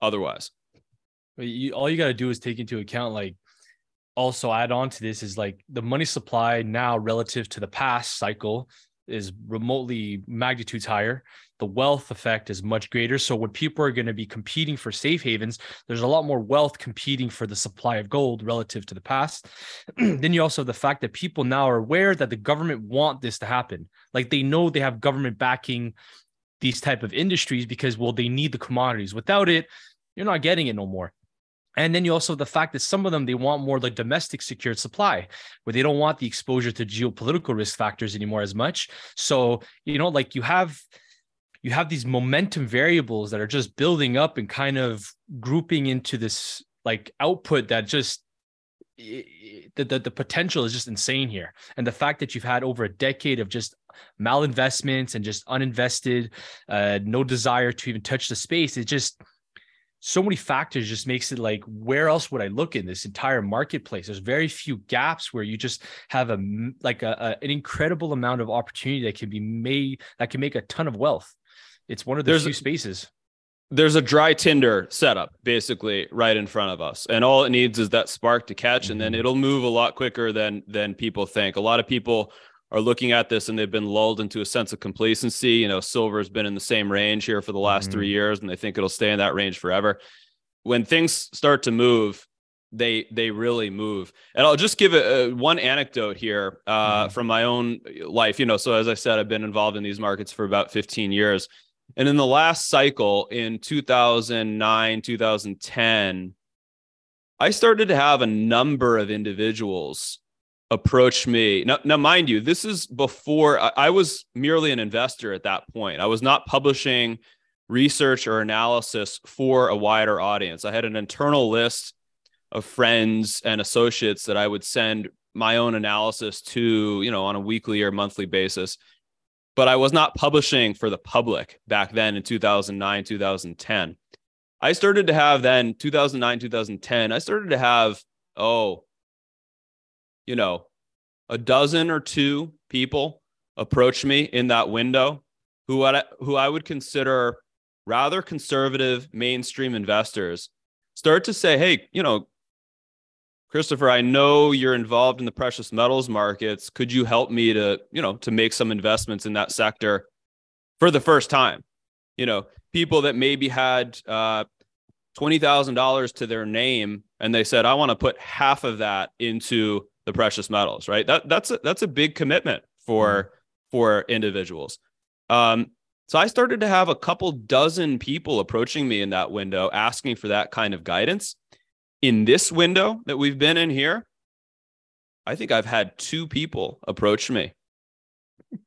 otherwise. But you, all you got to do is take into account like also add on to this is like the money supply now relative to the past cycle is remotely magnitudes higher. The wealth effect is much greater. So when people are going to be competing for safe havens, there's a lot more wealth competing for the supply of gold relative to the past. then you also have the fact that people now are aware that the government want this to happen. Like they know they have government backing these type of industries because well they need the commodities. Without it, you're not getting it no more. And then you also have the fact that some of them they want more like domestic secured supply, where they don't want the exposure to geopolitical risk factors anymore as much. So you know, like you have you have these momentum variables that are just building up and kind of grouping into this like output that just the, the, the potential is just insane here. And the fact that you've had over a decade of just malinvestments and just uninvested, uh, no desire to even touch the space, it just so many factors just makes it like where else would i look in this entire marketplace there's very few gaps where you just have a like a, a, an incredible amount of opportunity that can be made that can make a ton of wealth it's one of the there's few spaces there's a dry tinder setup basically right in front of us and all it needs is that spark to catch mm-hmm. and then mm-hmm. it'll move a lot quicker than than people think a lot of people are looking at this and they've been lulled into a sense of complacency. You know, silver's been in the same range here for the last mm-hmm. three years, and they think it'll stay in that range forever. When things start to move, they they really move. And I'll just give a, a one anecdote here uh, mm-hmm. from my own life. You know, so as I said, I've been involved in these markets for about 15 years, and in the last cycle in 2009, 2010. I started to have a number of individuals approach me. Now, now, mind you, this is before I, I was merely an investor at that point. I was not publishing research or analysis for a wider audience. I had an internal list of friends and associates that I would send my own analysis to, you know, on a weekly or monthly basis. But I was not publishing for the public back then in 2009, 2010. I started to have then 2009, 2010, I started to have, oh, you know, a dozen or two people approach me in that window who I, who I would consider rather conservative mainstream investors start to say, hey, you know, Christopher, I know you're involved in the precious metals markets. Could you help me to, you know, to make some investments in that sector for the first time? You know, people that maybe had uh, $20,000 to their name and they said, I want to put half of that into the precious metals, right? That that's a, that's a big commitment for mm-hmm. for individuals. Um, so I started to have a couple dozen people approaching me in that window asking for that kind of guidance. In this window that we've been in here, I think I've had two people approach me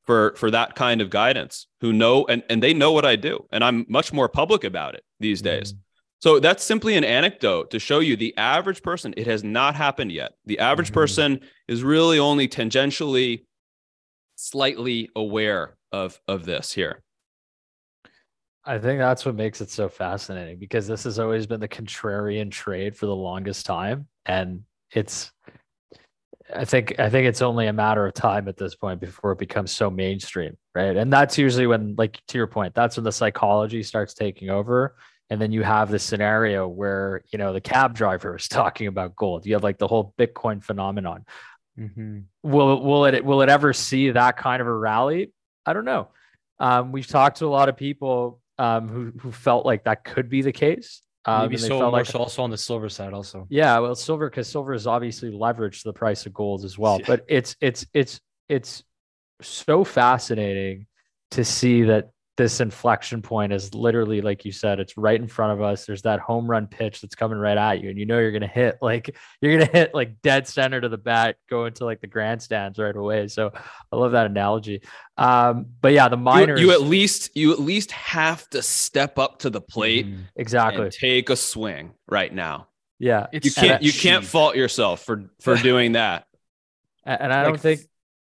for for that kind of guidance who know and and they know what I do and I'm much more public about it these days. Mm-hmm. So that's simply an anecdote to show you the average person, it has not happened yet. The average mm-hmm. person is really only tangentially slightly aware of of this here. I think that's what makes it so fascinating because this has always been the contrarian trade for the longest time and it's I think I think it's only a matter of time at this point before it becomes so mainstream, right? And that's usually when like to your point, that's when the psychology starts taking over and then you have the scenario where you know the cab driver is talking about gold you have like the whole bitcoin phenomenon mm-hmm. will will it will it ever see that kind of a rally i don't know um, we've talked to a lot of people um, who who felt like that could be the case um, Maybe so more like, so also on the silver side also. Yeah, well, silver because silver is obviously leveraged to the price of gold as well. Yeah. But it's it's it's it's so fascinating to see that this inflection point is literally like you said it's right in front of us. There's that home run pitch that's coming right at you and you know you're going to hit like you're going to hit like dead center to the bat go into like the grandstands right away. So i love that analogy. Um but yeah the miners you, you at least you at least have to step up to the plate mm, exactly. take a swing right now. Yeah. You can't you can't fault yourself for for doing that. And i don't think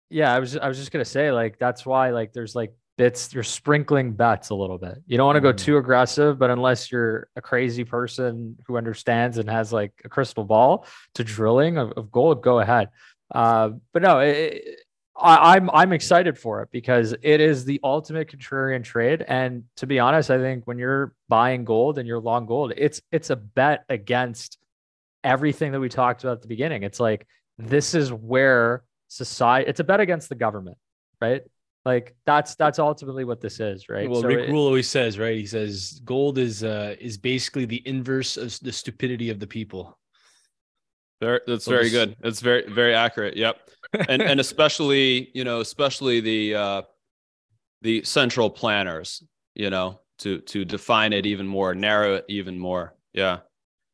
yeah i was i was just going to say like that's why like there's like bits you're sprinkling bets a little bit you don't want to go mm. too aggressive but unless you're a crazy person who understands and has like a crystal ball to drilling of, of gold go ahead uh, but no it, I, I'm I'm excited for it because it is the ultimate contrarian trade. And to be honest, I think when you're buying gold and you're long gold, it's it's a bet against everything that we talked about at the beginning. It's like this is where society. It's a bet against the government, right? Like that's that's ultimately what this is, right? Well, so Rick it, Rule always says, right? He says gold is uh is basically the inverse of the stupidity of the people. Very, that's so very good. It's very very accurate. Yep. And and especially you know especially the uh the central planners, you know, to to define it even more, narrow it even more. Yeah.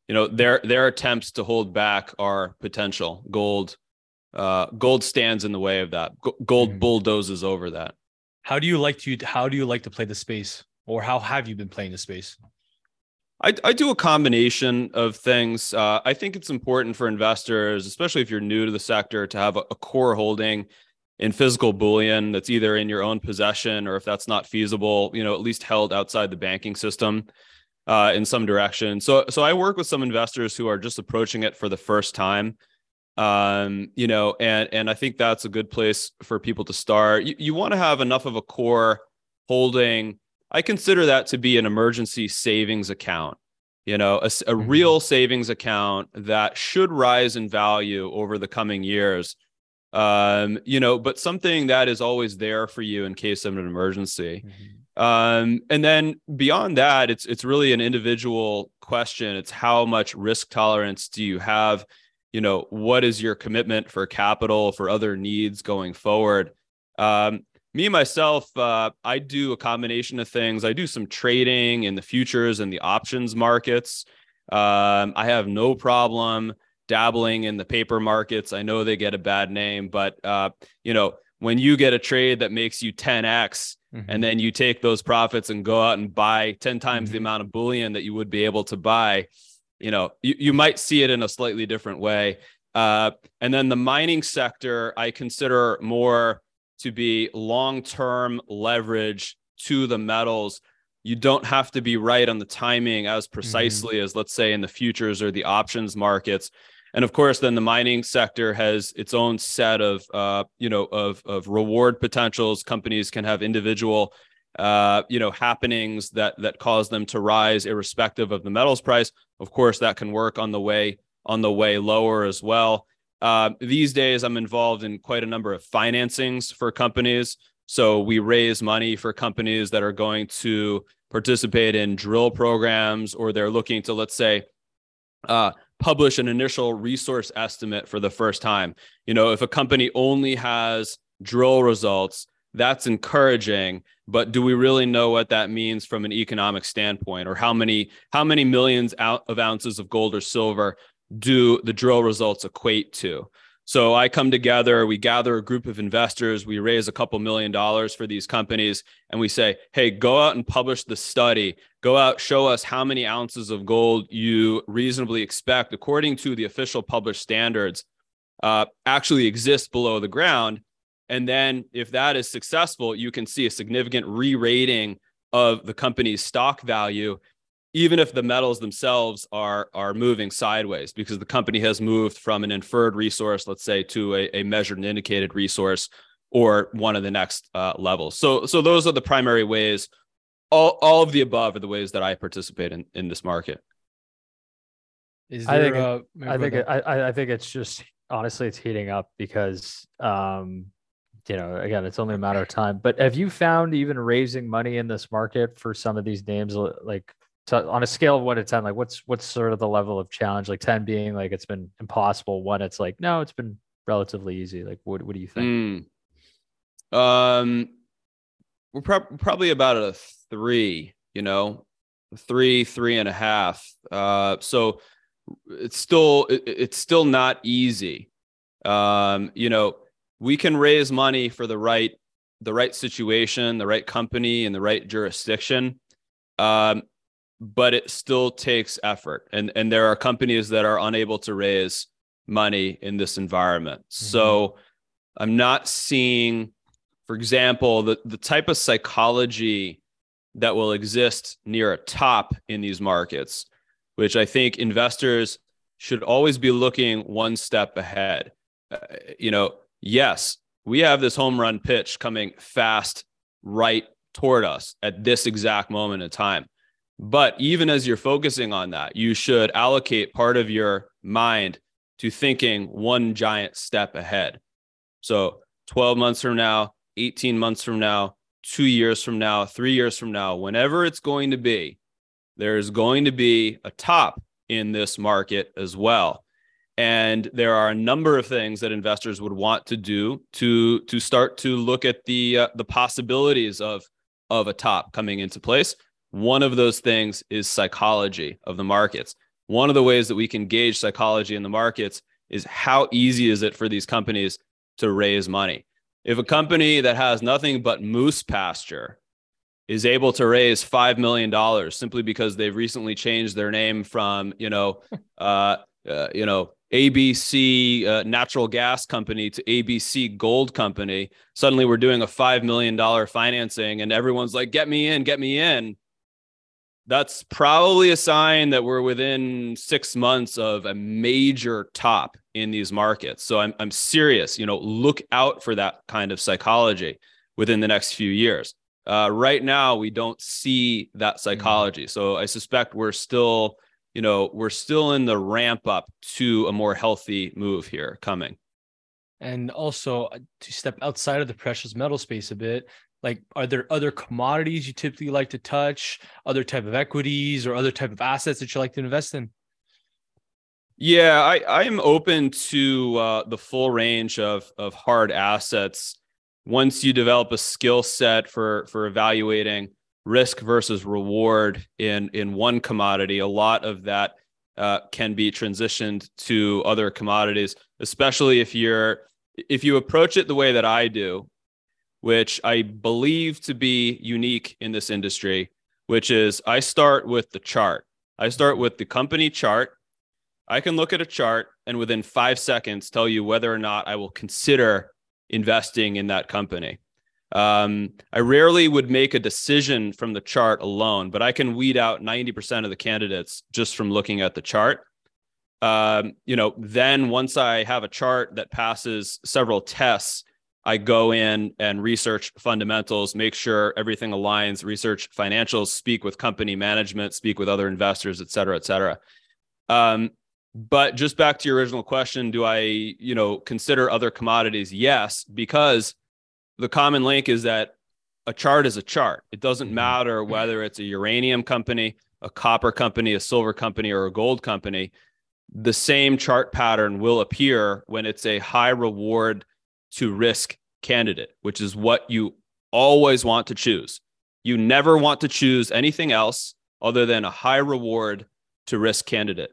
You know, their their attempts to hold back our potential gold uh, gold stands in the way of that. Gold mm. bulldozes over that. How do you like to how do you like to play the space, or how have you been playing the space? I, I do a combination of things. Uh, I think it's important for investors, especially if you're new to the sector, to have a, a core holding in physical bullion that's either in your own possession or if that's not feasible, you know, at least held outside the banking system. uh, in some direction. So so I work with some investors who are just approaching it for the first time. Um, you know, and and I think that's a good place for people to start. You, you want to have enough of a core holding. I consider that to be an emergency savings account. You know, a, a mm-hmm. real savings account that should rise in value over the coming years um, you know, but something that is always there for you in case of an emergency. Mm-hmm. Um, and then beyond that, it's it's really an individual question. It's how much risk tolerance do you have? You know, what is your commitment for capital for other needs going forward? Um, me myself, uh, I do a combination of things. I do some trading in the futures and the options markets. Um, I have no problem dabbling in the paper markets. I know they get a bad name, but uh, you know, when you get a trade that makes you 10x mm-hmm. and then you take those profits and go out and buy 10 times mm-hmm. the amount of bullion that you would be able to buy, you know, you, you might see it in a slightly different way. Uh, and then the mining sector, I consider more to be long term leverage to the metals. You don't have to be right on the timing as mm-hmm. precisely mm-hmm. as, let's say, in the futures or the options markets and of course then the mining sector has its own set of uh, you know of of reward potentials companies can have individual uh, you know happenings that that cause them to rise irrespective of the metals price. Of course that can work on the way on the way lower as well. Uh, these days i'm involved in quite a number of financings for companies. So we raise money for companies that are going to participate in drill programs or they're looking to let's say uh, publish an initial resource estimate for the first time. You know, if a company only has drill results, that's encouraging, but do we really know what that means from an economic standpoint or how many how many millions out of ounces of gold or silver do the drill results equate to? So I come together, we gather a group of investors, we raise a couple million dollars for these companies, and we say, hey, go out and publish the study. Go out, show us how many ounces of gold you reasonably expect, according to the official published standards, uh, actually exist below the ground. And then if that is successful, you can see a significant re rating of the company's stock value even if the metals themselves are are moving sideways because the company has moved from an inferred resource let's say to a, a measured and indicated resource or one of the next uh, levels. So so those are the primary ways all, all of the above are the ways that i participate in in this market. Is there, I think, uh, I, think it, I, I think it's just honestly it's heating up because um you know again it's only a matter of time but have you found even raising money in this market for some of these names like so on a scale of one to ten, like what's what's sort of the level of challenge? Like ten being like it's been impossible. One, it's like no, it's been relatively easy. Like what what do you think? Mm. Um, we're pro- probably about a three. You know, three, three and a half. Uh, so it's still it, it's still not easy. Um, you know, we can raise money for the right the right situation, the right company, and the right jurisdiction. Um, but it still takes effort. And, and there are companies that are unable to raise money in this environment. Mm-hmm. So I'm not seeing, for example, the, the type of psychology that will exist near a top in these markets, which I think investors should always be looking one step ahead. Uh, you know, yes, we have this home run pitch coming fast right toward us at this exact moment in time. But even as you're focusing on that, you should allocate part of your mind to thinking one giant step ahead. So 12 months from now, 18 months from now, two years from now, three years from now, whenever it's going to be, there's going to be a top in this market as well. And there are a number of things that investors would want to do to to start to look at the uh, the possibilities of of a top coming into place. One of those things is psychology of the markets. One of the ways that we can gauge psychology in the markets is how easy is it for these companies to raise money? If a company that has nothing but moose pasture is able to raise $5 million simply because they've recently changed their name from, you know, uh, uh, you know, ABC uh, natural gas company to ABC gold company. Suddenly we're doing a $5 million financing and everyone's like, get me in, get me in that's probably a sign that we're within six months of a major top in these markets. So I'm, I'm serious, you know, look out for that kind of psychology within the next few years. Uh, right now, we don't see that mm-hmm. psychology. So I suspect we're still, you know, we're still in the ramp up to a more healthy move here coming. And also uh, to step outside of the precious metal space a bit, like are there other commodities you typically like to touch? Other type of equities or other type of assets that you like to invest in? Yeah i i am open to uh, the full range of of hard assets. Once you develop a skill set for for evaluating risk versus reward in in one commodity a lot of that uh, can be transitioned to other commodities especially if you're if you approach it the way that i do which I believe to be unique in this industry, which is I start with the chart. I start with the company chart. I can look at a chart and within five seconds tell you whether or not I will consider investing in that company. Um, I rarely would make a decision from the chart alone, but I can weed out 90% of the candidates just from looking at the chart. Um, you know, then once I have a chart that passes several tests, I go in and research fundamentals, make sure everything aligns, research financials, speak with company management, speak with other investors, et cetera, et cetera. Um, but just back to your original question, do I, you know, consider other commodities? Yes, because the common link is that a chart is a chart. It doesn't mm-hmm. matter whether it's a uranium company, a copper company, a silver company, or a gold company. The same chart pattern will appear when it's a high reward to risk candidate, which is what you always want to choose. You never want to choose anything else other than a high reward to risk candidate.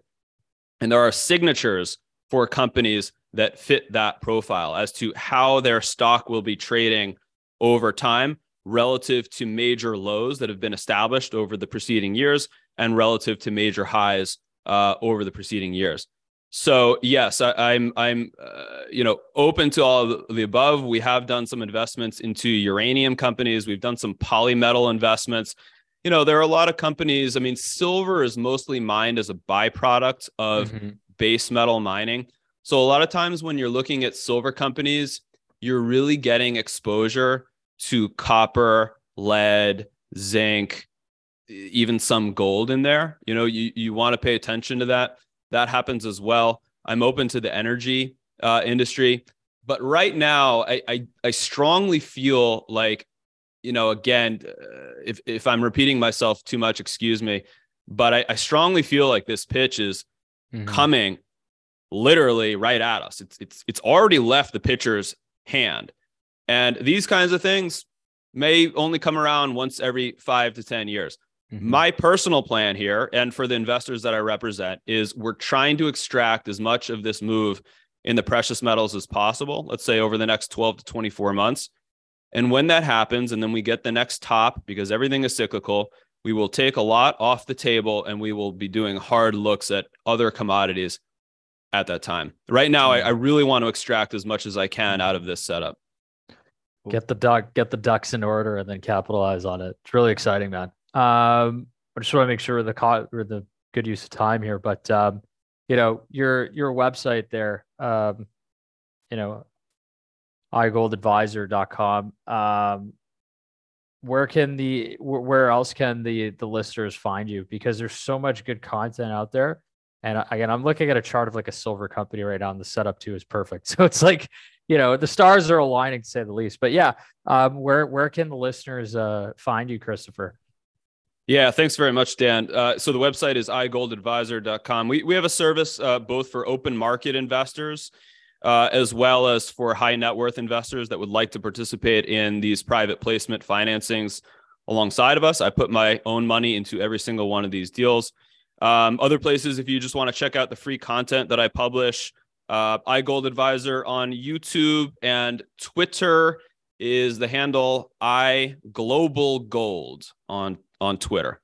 And there are signatures for companies that fit that profile as to how their stock will be trading over time relative to major lows that have been established over the preceding years and relative to major highs uh, over the preceding years. So yes, I, am I'm, I'm uh, you know open to all of the above. We have done some investments into uranium companies. We've done some polymetal investments. You know, there are a lot of companies. I mean, silver is mostly mined as a byproduct of mm-hmm. base metal mining. So a lot of times when you're looking at silver companies, you're really getting exposure to copper, lead, zinc, even some gold in there. You know, you you want to pay attention to that that happens as well. I'm open to the energy uh, industry, but right now, I, I, I strongly feel like, you know, again, uh, if if I'm repeating myself too much, excuse me, but I, I strongly feel like this pitch is mm-hmm. coming literally right at us. It's it's it's already left the pitcher's hand, and these kinds of things may only come around once every five to ten years. Mm-hmm. My personal plan here, and for the investors that I represent, is we're trying to extract as much of this move in the precious metals as possible, let's say over the next 12 to 24 months. And when that happens, and then we get the next top, because everything is cyclical, we will take a lot off the table and we will be doing hard looks at other commodities at that time. Right now, I, I really want to extract as much as I can out of this setup. Get the duck, get the ducks in order, and then capitalize on it. It's really exciting, man. Um, I just want to make sure the co- the good use of time here, but um, you know, your your website there, um, you know, igoldadvisor.com. Um, where can the where else can the the listeners find you? Because there's so much good content out there. And again, I'm looking at a chart of like a silver company right now, and the setup too is perfect. So it's like, you know, the stars are aligning to say the least. But yeah, um, where where can the listeners uh, find you, Christopher? Yeah, thanks very much, Dan. Uh, so the website is igoldadvisor.com. We, we have a service uh, both for open market investors uh, as well as for high net worth investors that would like to participate in these private placement financings alongside of us. I put my own money into every single one of these deals. Um, other places, if you just want to check out the free content that I publish, uh, iGold Advisor on YouTube and Twitter is the handle I Global Gold on on Twitter.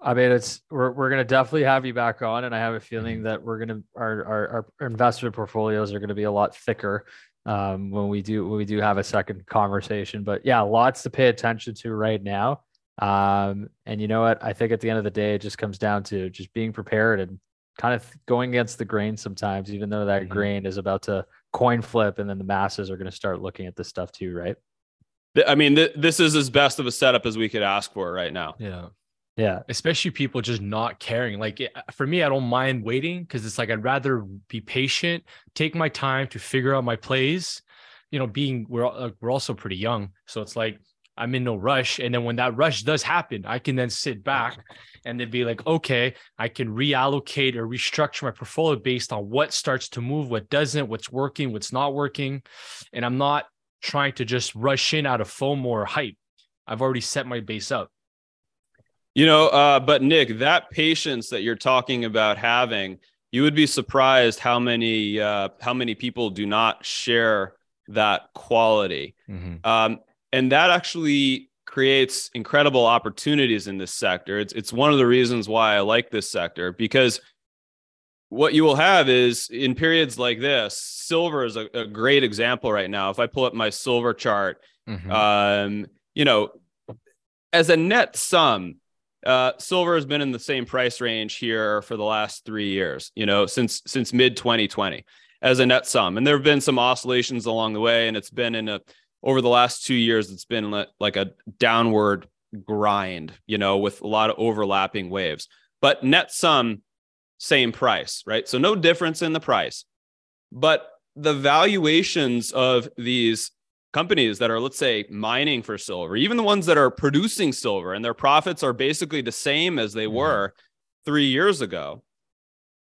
I mean, it's we're we're gonna definitely have you back on, and I have a feeling that we're gonna our our, our investment portfolios are gonna be a lot thicker um, when we do when we do have a second conversation. But yeah, lots to pay attention to right now. Um, and you know what? I think at the end of the day, it just comes down to just being prepared and kind of going against the grain sometimes, even though that mm-hmm. grain is about to coin flip and then the masses are going to start looking at this stuff too, right? I mean, th- this is as best of a setup as we could ask for right now. Yeah. Yeah. Especially people just not caring. Like for me, I don't mind waiting because it's like I'd rather be patient, take my time to figure out my plays. You know, being we're uh, we're also pretty young, so it's like I'm in no rush. And then when that rush does happen, I can then sit back and then be like, okay, I can reallocate or restructure my portfolio based on what starts to move, what doesn't, what's working, what's not working. And I'm not trying to just rush in out of FOMO or hype. I've already set my base up. You know, uh, but Nick, that patience that you're talking about having, you would be surprised how many uh, how many people do not share that quality. Mm-hmm. Um, and that actually creates incredible opportunities in this sector. It's it's one of the reasons why I like this sector because what you will have is in periods like this, silver is a, a great example right now. If I pull up my silver chart, mm-hmm. um, you know, as a net sum, uh, silver has been in the same price range here for the last three years. You know, since since mid 2020 as a net sum, and there have been some oscillations along the way, and it's been in a over the last two years, it's been like a downward grind, you know, with a lot of overlapping waves. But net sum, same price, right? So no difference in the price. But the valuations of these companies that are, let's say, mining for silver, even the ones that are producing silver and their profits are basically the same as they mm-hmm. were three years ago,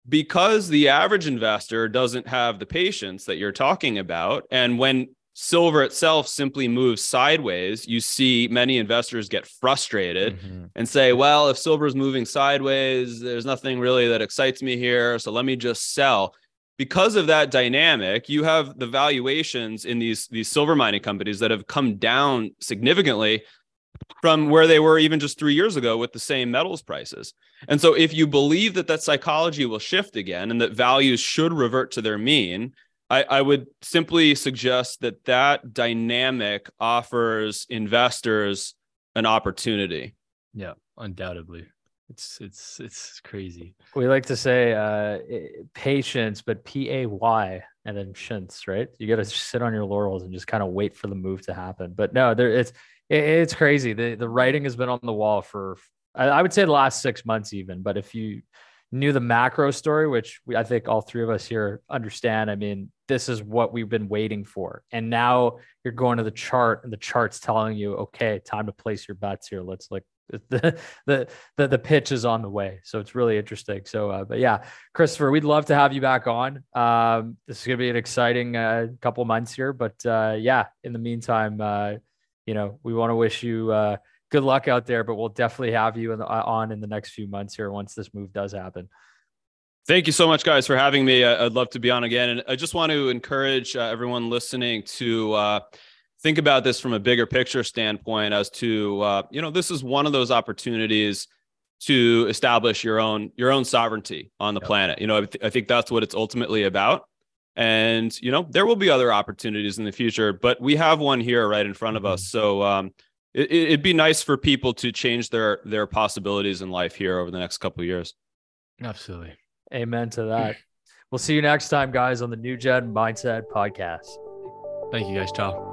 because the average investor doesn't have the patience that you're talking about. And when silver itself simply moves sideways, you see many investors get frustrated mm-hmm. and say, well, if silver is moving sideways, there's nothing really that excites me here. So let me just sell. Because of that dynamic, you have the valuations in these, these silver mining companies that have come down significantly from where they were even just three years ago with the same metals prices. And so, if you believe that that psychology will shift again and that values should revert to their mean, I, I would simply suggest that that dynamic offers investors an opportunity. Yeah, undoubtedly. It's it's it's crazy. We like to say uh, patience, but P A Y and then shints, right? You got to sit on your laurels and just kind of wait for the move to happen. But no, there it's it, it's crazy. The the writing has been on the wall for I, I would say the last six months even. But if you knew the macro story, which we, I think all three of us here understand. I mean, this is what we've been waiting for. And now you're going to the chart and the chart's telling you, okay, time to place your bets here. Let's like the the the, the pitch is on the way. So it's really interesting. So uh, but yeah, Christopher, we'd love to have you back on. Um, this is gonna be an exciting uh, couple months here. But uh, yeah, in the meantime, uh, you know, we want to wish you uh, good luck out there, but we'll definitely have you in the, uh, on in the next few months here once this move does happen. Thank you so much, guys, for having me. I'd love to be on again. And I just want to encourage uh, everyone listening to uh, think about this from a bigger picture standpoint as to, uh, you know, this is one of those opportunities to establish your own your own sovereignty on the yep. planet. You know, I, th- I think that's what it's ultimately about. And, you know, there will be other opportunities in the future, but we have one here right in front of mm-hmm. us. So, um, it, would be nice for people to change their their possibilities in life here over the next couple of years. Absolutely. Amen to that. we'll see you next time, guys, on the New Gen Mindset Podcast. Thank you, guys. Ciao.